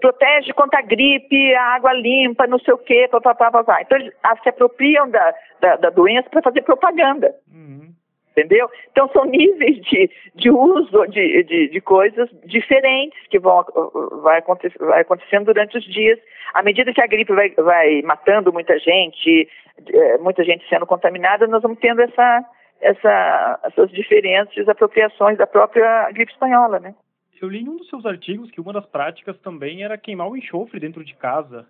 Speaker 2: protege contra a gripe, a água limpa, não sei o quê, papapá, papapá. Então, eles se apropriam da, da, da doença para fazer propaganda. Uhum entendeu? Então são níveis de, de uso de, de, de coisas diferentes que vão vai, acontecer, vai acontecendo durante os dias. À medida que a gripe vai, vai matando muita gente, é, muita gente sendo contaminada, nós vamos tendo essa, essa, essas diferentes apropriações da própria gripe espanhola, né?
Speaker 1: Eu li em um dos seus artigos que uma das práticas também era queimar o enxofre dentro de casa.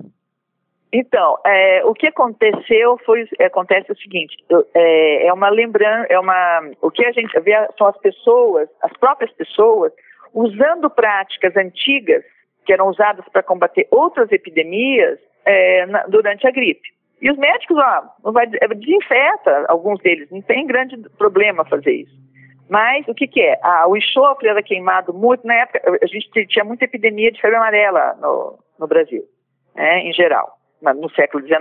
Speaker 2: Então, é, o que aconteceu foi acontece o seguinte, é, é, uma lembrança, é uma o que a gente vê são as pessoas, as próprias pessoas usando práticas antigas que eram usadas para combater outras epidemias é, na, durante a gripe. E os médicos, ó, vai, é, desinfeta alguns deles, não tem grande problema fazer isso. Mas o que, que é? Ah, o enxofre era queimado muito na época. A gente tinha muita epidemia de febre amarela no, no Brasil, né, em geral no século XIX.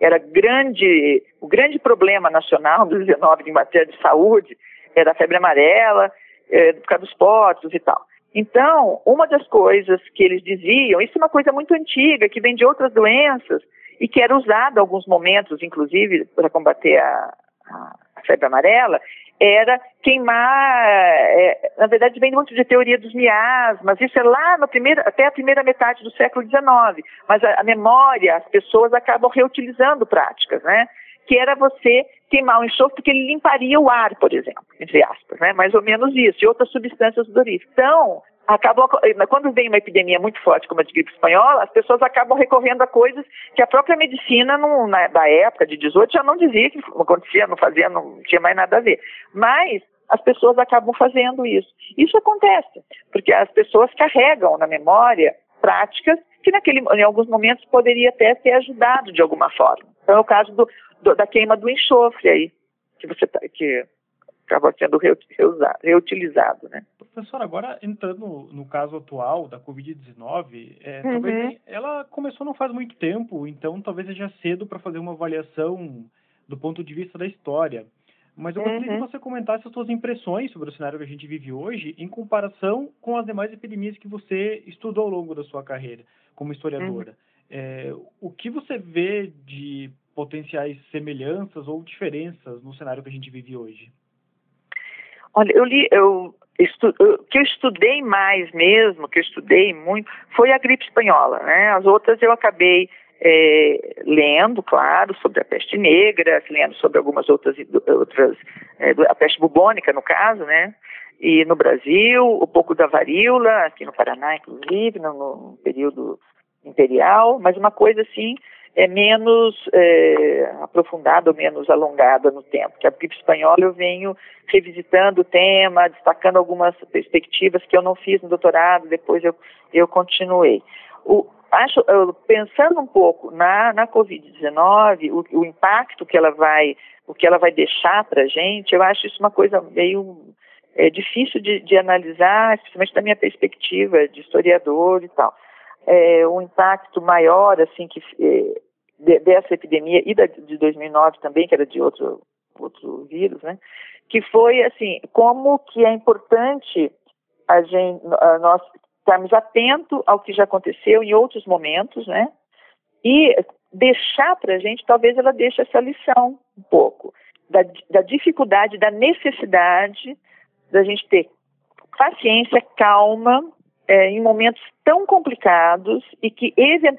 Speaker 2: Era grande, o grande problema nacional do XIX em matéria de saúde era a febre amarela, é, por causa dos potos e tal. Então, uma das coisas que eles diziam, isso é uma coisa muito antiga, que vem de outras doenças e que era usada em alguns momentos, inclusive, para combater a, a febre amarela, era queimar, é, na verdade vem muito de teoria dos miasmas, isso é lá no primeiro, até a primeira metade do século XIX, mas a, a, memória, as pessoas acabam reutilizando práticas, né? Que era você queimar o enxofre porque ele limparia o ar, por exemplo, entre aspas, né? Mais ou menos isso, e outras substâncias odoríferas. Então, acabam, quando vem uma epidemia muito forte como a de gripe espanhola, as pessoas acabam recorrendo a coisas que a própria medicina na, da época de 18 já não dizia que acontecia, não fazia, não tinha mais nada a ver. Mas as pessoas acabam fazendo isso. Isso acontece, porque as pessoas carregam na memória práticas que naquele, em alguns momentos poderia até ter ajudado de alguma forma. Então é o caso do, do, da queima do enxofre aí, que você tá, que acaba sendo reutilizado, né?
Speaker 1: Professor, agora entrando no caso atual da Covid-19, é, uhum. talvez ela começou não faz muito tempo, então talvez seja cedo para fazer uma avaliação do ponto de vista da história. Mas eu gostaria uhum. que você comentasse as suas impressões sobre o cenário que a gente vive hoje em comparação com as demais epidemias que você estudou ao longo da sua carreira como historiadora. Uhum. É, o que você vê de potenciais semelhanças ou diferenças no cenário que a gente vive hoje?
Speaker 2: Olha, eu li, eu, estu, que eu estudei mais mesmo, que eu estudei muito, foi a gripe espanhola, né? As outras eu acabei é, lendo, claro, sobre a peste negra, lendo sobre algumas outras, outras é, a peste bubônica, no caso, né? E no Brasil, um pouco da varíola, aqui no Paraná, inclusive, no, no período imperial, mas uma coisa assim é menos é, aprofundada ou menos alongada no tempo. Que a gripe espanhola eu venho revisitando o tema, destacando algumas perspectivas que eu não fiz no doutorado, depois eu, eu continuei. O, acho, pensando um pouco na, na Covid-19, o, o, impacto que ela vai, o que ela vai deixar para a gente, eu acho isso uma coisa meio é, difícil de, de analisar, especialmente da minha perspectiva de historiador e tal é, um impacto maior, assim, que é, de, dessa epidemia e da, de 2009 também, que era de outro, outro vírus, né? Que foi, assim, como que é importante a gente, a nós estarmos atentos ao que já aconteceu em outros momentos, né? E deixar para a gente, talvez ela deixe essa lição um pouco, da, da dificuldade, da necessidade da gente ter paciência, calma, é, em momentos tão complicados e que,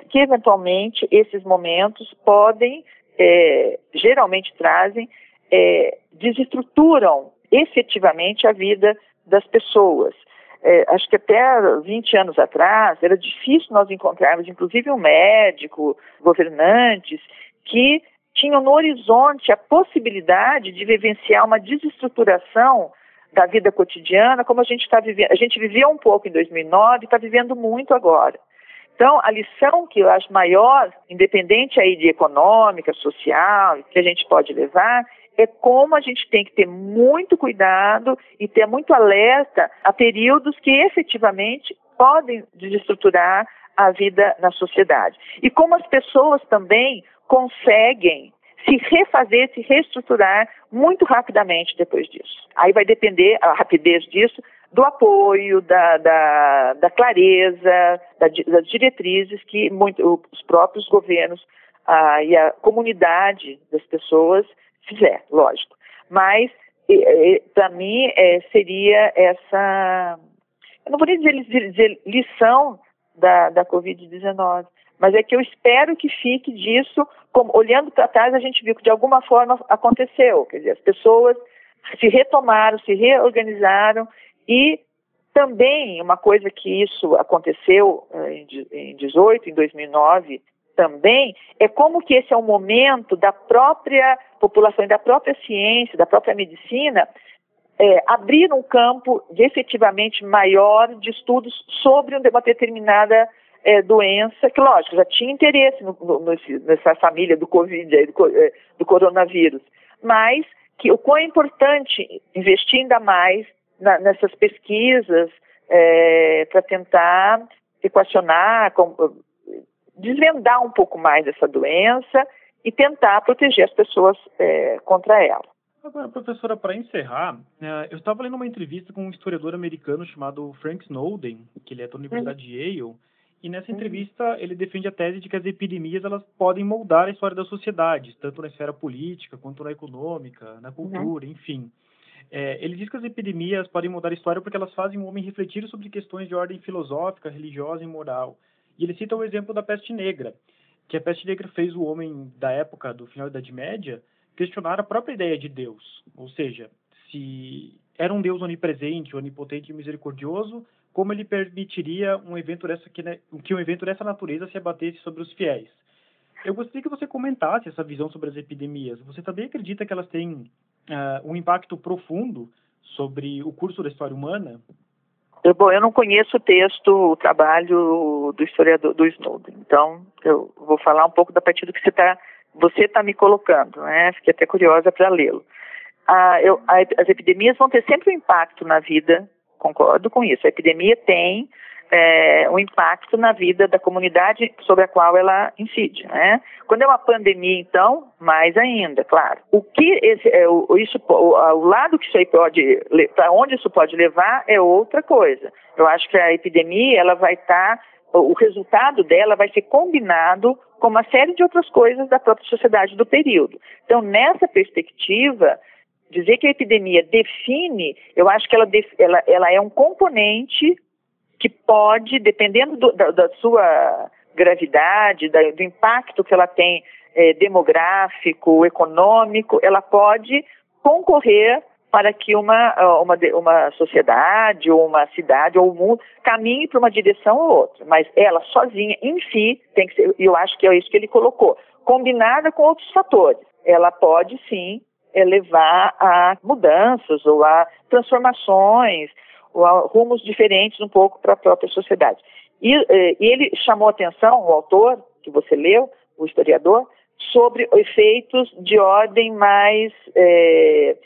Speaker 2: que eventualmente esses momentos podem, é, geralmente trazem, é, desestruturam efetivamente a vida das pessoas. É, acho que até 20 anos atrás era difícil nós encontrarmos, inclusive um médico, governantes, que tinham no horizonte a possibilidade de vivenciar uma desestruturação da vida cotidiana, como a gente está vivendo. A gente vivia um pouco em 2009 e está vivendo muito agora. Então, a lição que eu acho maior, independente aí de econômica, social, que a gente pode levar, é como a gente tem que ter muito cuidado e ter muito alerta a períodos que efetivamente podem desestruturar a vida na sociedade. E como as pessoas também conseguem se refazer, se reestruturar muito rapidamente depois disso. Aí vai depender a rapidez disso do apoio, da, da, da clareza, da, das diretrizes que muito, os próprios governos ah, e a comunidade das pessoas fizer, lógico. Mas, para mim, é, seria essa. Eu não vou nem dizer, dizer lição da, da Covid-19, mas é que eu espero que fique disso, como, olhando para trás, a gente viu que de alguma forma aconteceu. Quer dizer, as pessoas se retomaram, se reorganizaram e também uma coisa que isso aconteceu eh, em 18, em 2009 também, é como que esse é um momento da própria população e da própria ciência, da própria medicina, é, abrir um campo de efetivamente maior de estudos sobre uma determinada é, doença, que lógico, já tinha interesse no, no, nessa família do Covid, do, é, do, coronavírus, mas que o quão é importante investir ainda mais na, nessas pesquisas é, para tentar equacionar, com, desvendar um pouco mais essa doença e tentar proteger as pessoas é, contra ela.
Speaker 1: Agora, professora, para encerrar, é, eu estava lendo uma entrevista com um historiador americano chamado Frank Snowden, que ele é da Universidade uhum. de Yale, e nessa uhum. entrevista ele defende a tese de que as epidemias elas podem moldar a história da sociedade, tanto na esfera política quanto na econômica, na uhum. cultura, uhum. enfim. É, ele diz que as epidemias podem mudar a história porque elas fazem o homem refletir sobre questões de ordem filosófica, religiosa e moral. E ele cita o exemplo da peste negra, que a peste negra fez o homem da época do final da Idade Média questionar a própria ideia de Deus, ou seja, se era um Deus onipresente, onipotente e misericordioso, como ele permitiria um evento dessa que, né, que um evento dessa natureza se abatesse sobre os fiéis. Eu gostaria que você comentasse essa visão sobre as epidemias. Você também acredita que elas têm uh, um impacto profundo sobre o curso da história humana?
Speaker 2: Bom, eu não conheço o texto, o trabalho do historiador do Snowden, então eu vou falar um pouco da partir do que você está você tá me colocando, né? Fiquei até curiosa para lê-lo. Ah, eu, as epidemias vão ter sempre um impacto na vida concordo com isso. A epidemia tem é, um impacto na vida da comunidade sobre a qual ela incide. Né? Quando é uma pandemia, então, mais ainda, claro. O que esse, é, o, isso, o, o lado que isso aí pode, para onde isso pode levar é outra coisa. Eu acho que a epidemia ela vai estar, tá, o resultado dela vai ser combinado com uma série de outras coisas da própria sociedade do período. Então, nessa perspectiva, dizer que a epidemia define, eu acho que ela, ela, ela é um componente que pode, dependendo do, da, da, sua gravidade, da, do impacto que ela tem é, demográfico, econômico, ela pode concorrer para que uma, uma, uma sociedade, ou uma cidade, ou o mundo caminhe para uma direção ou outra. Mas ela sozinha, em si, tem que ser, e eu acho que é isso que ele colocou, combinada com outros fatores. Ela pode sim é, levar a mudanças ou a transformações ou a rumos diferentes um pouco para a própria sociedade. E, é, e, ele chamou atenção, o autor que você leu, o historiador, sobre efeitos de ordem mais é,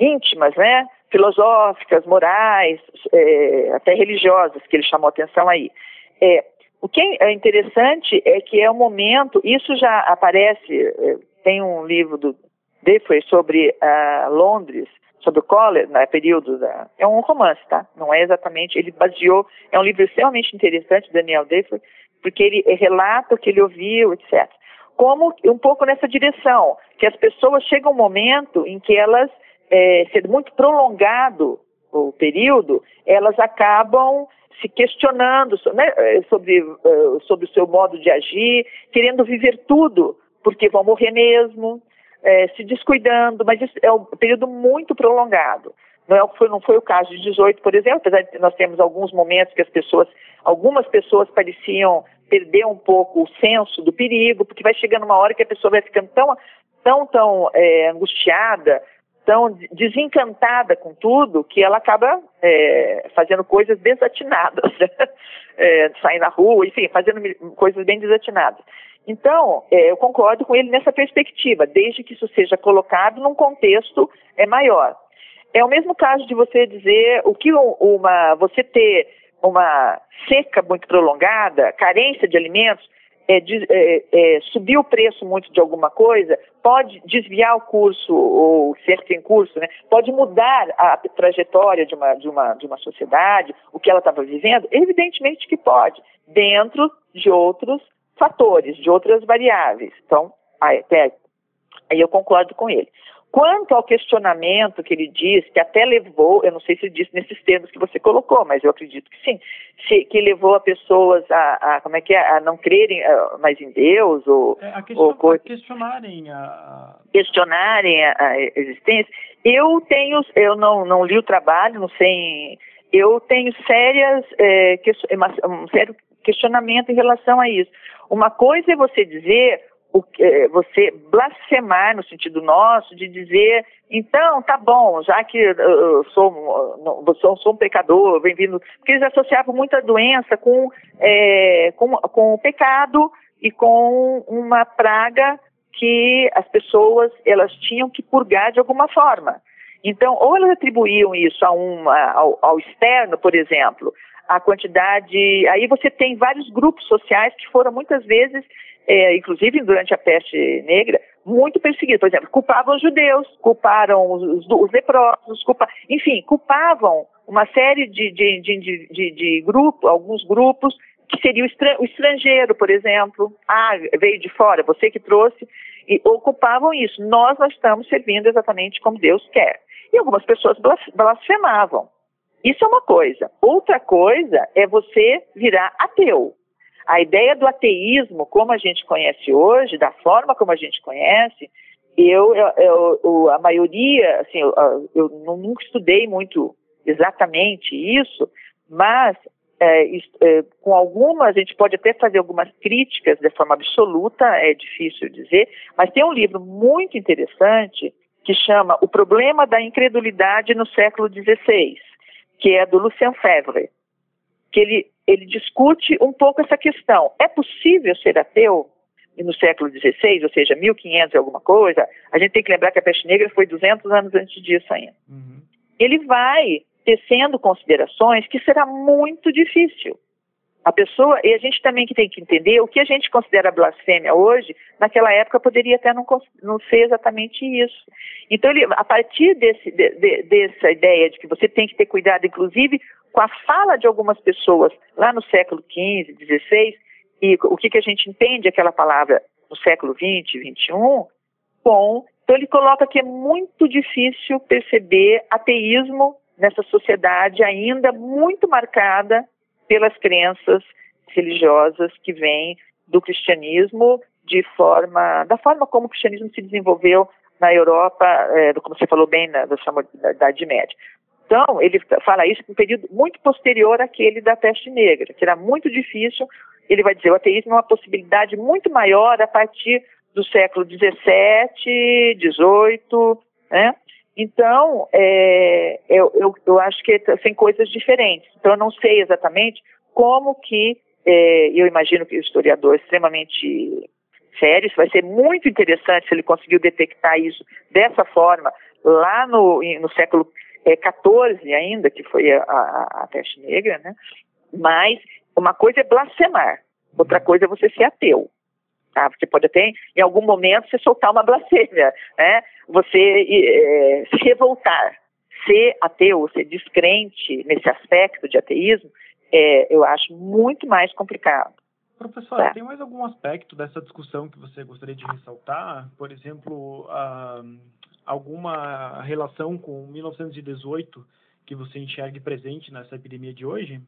Speaker 2: íntimas, né? filosóficas, morais, é, até religiosas, que ele chamou atenção aí. É, o que é interessante é que é um momento, isso já aparece, tem um livro do foi sobre uh, Londres, sobre o Collor, no período da... É um romance, tá? Não é exatamente... Ele baseou... É um livro extremamente interessante, Daniel Defoe, porque ele relata o que ele ouviu, etc. como um pouco nessa direção, que as pessoas chegam um momento em que elas, é, sendo muito prolongado o período, elas acabam se questionando né, é, sobre, uh, sobre o seu modo de agir, querendo viver tudo, porque vão morrer mesmo, é, se descuidando, mas isso é um período muito prolongado. Não, é, foi, não foi o caso de 18, por exemplo, apesar de nós temos alguns momentos que as pessoas, algumas pessoas pareciam perder um pouco o senso do perigo, porque vai chegando uma hora que a pessoa vai ficando tão, tão, tão é, angustiada, tão desencantada com tudo, que ela acaba é, fazendo coisas desatinadas, é, saindo na rua, enfim, fazendo coisas bem desatinadas. Então, é, eu concordo com ele nessa perspectiva, desde que isso seja colocado num contexto é maior. É o mesmo caso de você dizer o que uma você ter uma seca muito prolongada, carência de alimentos, é, de, é, é, subir o preço muito de alguma coisa, pode desviar o curso ou ser sem curso, né? pode mudar a trajetória de uma, de, uma, de uma sociedade, o que ela estava vivendo? Evidentemente que pode, dentro de outros fatores, de outras variáveis. Então, aí, aí eu concordo com ele. Quanto ao questionamento que ele diz, que até levou, eu não sei se ele disse nesses termos que você colocou, mas eu acredito que sim, se, que levou a pessoas a, a, como é que é, a não crerem uh, mais em Deus ou,
Speaker 1: é, a, question, ou a questionarem a
Speaker 2: questionarem a, a, existência. Eu tenho, eu não, não li o trabalho, não sei, eu tenho sérias, é, que, um sério questionamento em relação a isso. Uma coisa é você dizer é, você blasfemar no sentido nosso de dizer, então, tá bom, já que eu sou, sou um pecador, bem-vindo, porque eles associavam muita doença com, é, com, com o pecado e com uma praga que as pessoas elas tinham que purgar de alguma forma. Então, ou elas atribuíam isso a uma, ao, ao externo, por exemplo, a quantidade. Aí você tem vários grupos sociais que foram muitas vezes é, inclusive durante a peste negra, muito perseguidos. Por exemplo, culpavam os judeus, culparam os, os leprosos, culpa, enfim, culpavam uma série de, de, de, de, de grupos, alguns grupos, que seria o, estrangeiro, por exemplo. Ah, veio de fora, você que trouxe, e ocupavam isso. Nós, nós estamos servindo exatamente como Deus quer. E algumas pessoas blasfemavam. Isso é uma coisa. Outra coisa é você virar ateu. A ideia do ateísmo, como a gente conhece hoje, da forma como a gente conhece, eu, eu, eu a maioria, assim, eu, eu, nunca estudei muito exatamente isso, mas é, é, com algumas, a gente pode até fazer algumas críticas de forma absoluta, é difícil dizer, mas tem um livro muito interessante que chama O Problema da Incredulidade no Século XVI, que é do Lucien Febvre, que ele ele discute um pouco essa questão. É possível ser ateu no século XVI, ou seja, 1500 e alguma coisa? A gente tem que lembrar que a peste negra foi 200 anos antes disso ainda. Uhum. Ele vai tecendo considerações que será muito difícil. A pessoa, e a gente também que tem que entender o que a gente considera blasfêmia hoje, naquela época poderia até não, não ser exatamente isso. Então, ele, a partir desse, de, de, dessa ideia de que você tem que ter cuidado, inclusive, com a fala de algumas pessoas lá no século XV, XVI, e o que, que a gente entende aquela palavra no século XX, XXI, com. Então, ele coloca que é muito difícil perceber ateísmo nessa sociedade ainda muito marcada pelas crenças religiosas que vêm do cristianismo de forma da forma como o cristianismo se desenvolveu na Europa, é, como você falou bem na, da Idade Média. Então, ele fala isso em um período muito posterior àquele da peste negra, que era muito difícil. Ele vai dizer o ateísmo é uma possibilidade muito maior a partir do século XVII, XVIII, né? Então, é, eu, eu, eu, acho que são coisas diferentes. Então, eu não sei exatamente como que, é, eu imagino que o historiador é extremamente sério, isso vai ser muito interessante se ele conseguiu detectar isso dessa forma lá no, no século é, 14 ainda, que foi a, a, a peste negra, né? Mas uma coisa é blasfemar, outra coisa é você ser ateu. Tá? Você pode até, em algum momento, você soltar uma blasfêmia, né? Você é, se revoltar. Ser ateu, ser descrente nesse aspecto de ateísmo, é, eu acho muito mais complicado.
Speaker 1: Professora, tá. tem mais algum aspecto dessa discussão que você gostaria de ressaltar? Por exemplo, ah, alguma relação com 1918 que você enxergue presente nessa epidemia de hoje?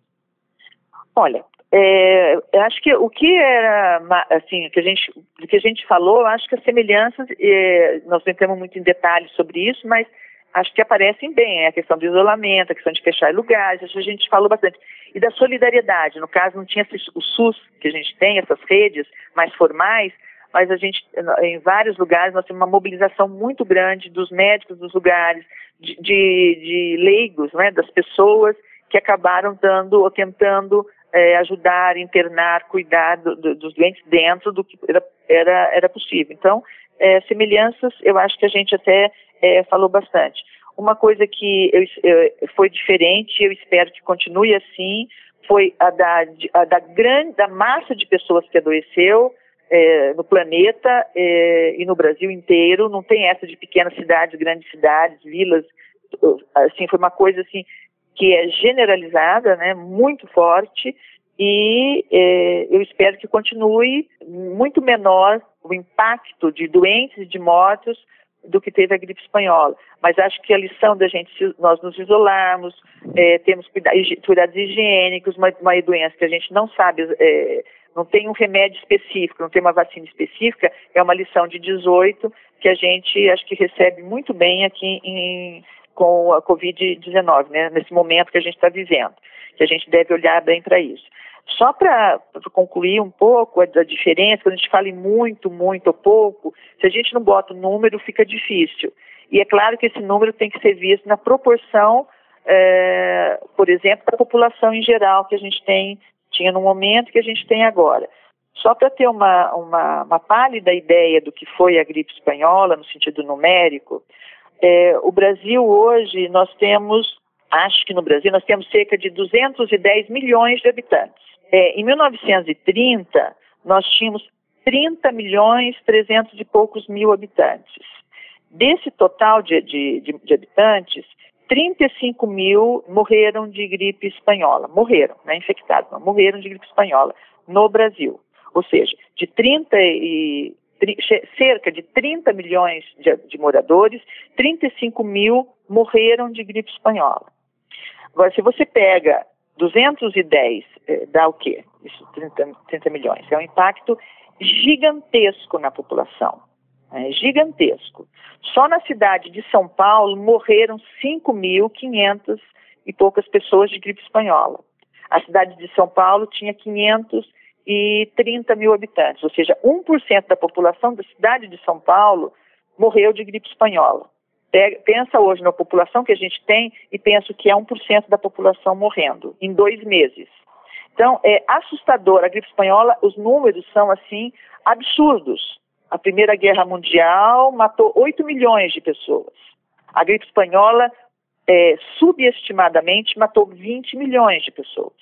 Speaker 2: Olha, é, acho que o que era assim que a gente que a gente falou, acho que as semelhanças é, nós não entramos muito em detalhes sobre isso, mas acho que aparecem bem, é a questão do isolamento, a questão de fechar lugares, acho que a gente falou bastante. E da solidariedade, no caso não tinha o SUS que a gente tem, essas redes mais formais, mas a gente, em vários lugares, nós temos uma mobilização muito grande dos médicos dos lugares, de, de, de leigos, né, das pessoas que acabaram dando ou tentando é, ajudar, internar, cuidar do, do, dos doentes dentro do que era, era, era possível. Então, é, semelhanças, eu acho que a gente até é, falou bastante. Uma coisa que eu, foi diferente, eu espero que continue assim, foi a da, a da grande, da massa de pessoas que adoeceu é, no planeta é, e no Brasil inteiro. Não tem essa de pequenas cidades, grandes cidades, vilas. Assim, foi uma coisa assim que é generalizada, né, muito forte e é, eu espero que continue muito menor o impacto de doentes e de mortos do que teve a gripe espanhola. Mas acho que a lição da gente, nós nos isolarmos, é, temos cuidados higiênicos, uma, uma, doença que a gente não sabe, é, não tem um remédio específico, não tem uma vacina específica, é uma lição de 18 que a gente acho que recebe muito bem aqui em, com a Covid-19, né, nesse momento que a gente está vivendo, que a gente deve olhar bem para isso. Só para concluir um pouco a, a, diferença, quando a gente fala em muito, muito ou pouco, se a gente não bota o número, fica difícil. E é claro que esse número tem que ser visto na proporção, é, por exemplo, da população em geral que a gente tem, tinha no momento que a gente tem agora. Só para ter uma, uma, uma pálida ideia do que foi a gripe espanhola, no sentido numérico, é, o Brasil hoje, nós temos, acho que no Brasil, nós temos cerca de 210 milhões de habitantes. É, em 1930, nós tínhamos 30 milhões 300 e poucos mil habitantes. Desse total de, de, de, de habitantes, 35 mil morreram de gripe espanhola. Morreram, não é infectados, não, morreram de gripe espanhola no Brasil. Ou seja, de 30 e, cerca de 30 milhões de, de, moradores, 35 mil morreram de gripe espanhola. Agora, se você pega 210 eh, dá o quê? Isso, 30, 30 milhões. É um impacto gigantesco na população. É gigantesco. Só na cidade de São Paulo morreram 5.500 e poucas pessoas de gripe espanhola. A cidade de São Paulo tinha 530 mil habitantes, ou seja, 1% da população da cidade de São Paulo morreu de gripe espanhola pensa hoje na população que a gente tem e penso que é 1% da população morrendo em dois meses. Então, é assustador. A gripe espanhola, os números são, assim, absurdos. A Primeira Guerra Mundial matou 8 milhões de pessoas. A gripe espanhola, é, subestimadamente, matou 20 milhões de pessoas.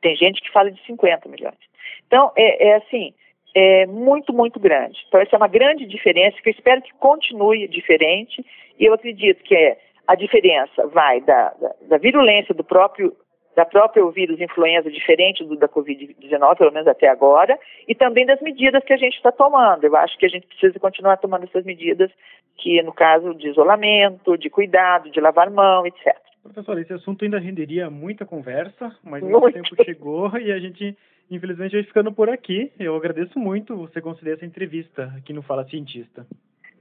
Speaker 2: Tem gente que fala de 50 milhões. Então, é, é assim, é muito, muito grande. Então, essa é uma grande diferença que eu espero que continue diferente e eu acredito que é, a diferença vai da, da, da virulência do próprio da própria vírus influenza diferente do da Covid-19, pelo menos até agora, e também das medidas que a gente está tomando. Eu acho que a gente precisa continuar tomando essas medidas, que no caso de isolamento, de cuidado, de lavar mão, etc.
Speaker 1: Professor, esse assunto ainda renderia muita conversa, mas o tempo chegou e a gente Infelizmente, vai ficando por aqui. Eu agradeço muito você conceder essa entrevista aqui no Fala Cientista.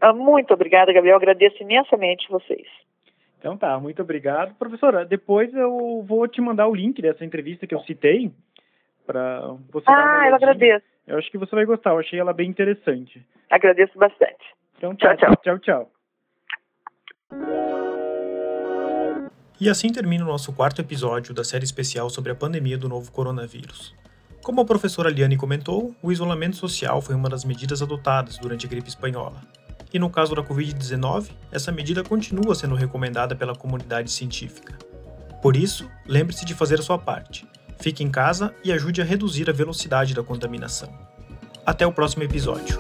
Speaker 2: Ah, muito obrigada, Gabriel. agradeço imensamente vocês.
Speaker 1: Então tá, muito obrigado. Professora, depois eu vou te mandar o link dessa entrevista que eu citei para você
Speaker 2: Ah, eu agradeço.
Speaker 1: Eu acho que você vai gostar, eu achei ela bem interessante.
Speaker 2: Agradeço bastante.
Speaker 1: Então tchau, tchau. tchau, tchau. E assim termina o nosso quarto episódio da série especial sobre a pandemia do novo coronavírus. Como a professora Liane comentou, o isolamento social foi uma das medidas adotadas durante a gripe espanhola. E no caso da Covid-19, essa medida continua sendo recomendada pela comunidade científica. Por isso, lembre-se de fazer a sua parte. Fique em casa e ajude a reduzir a velocidade da contaminação. Até o próximo episódio.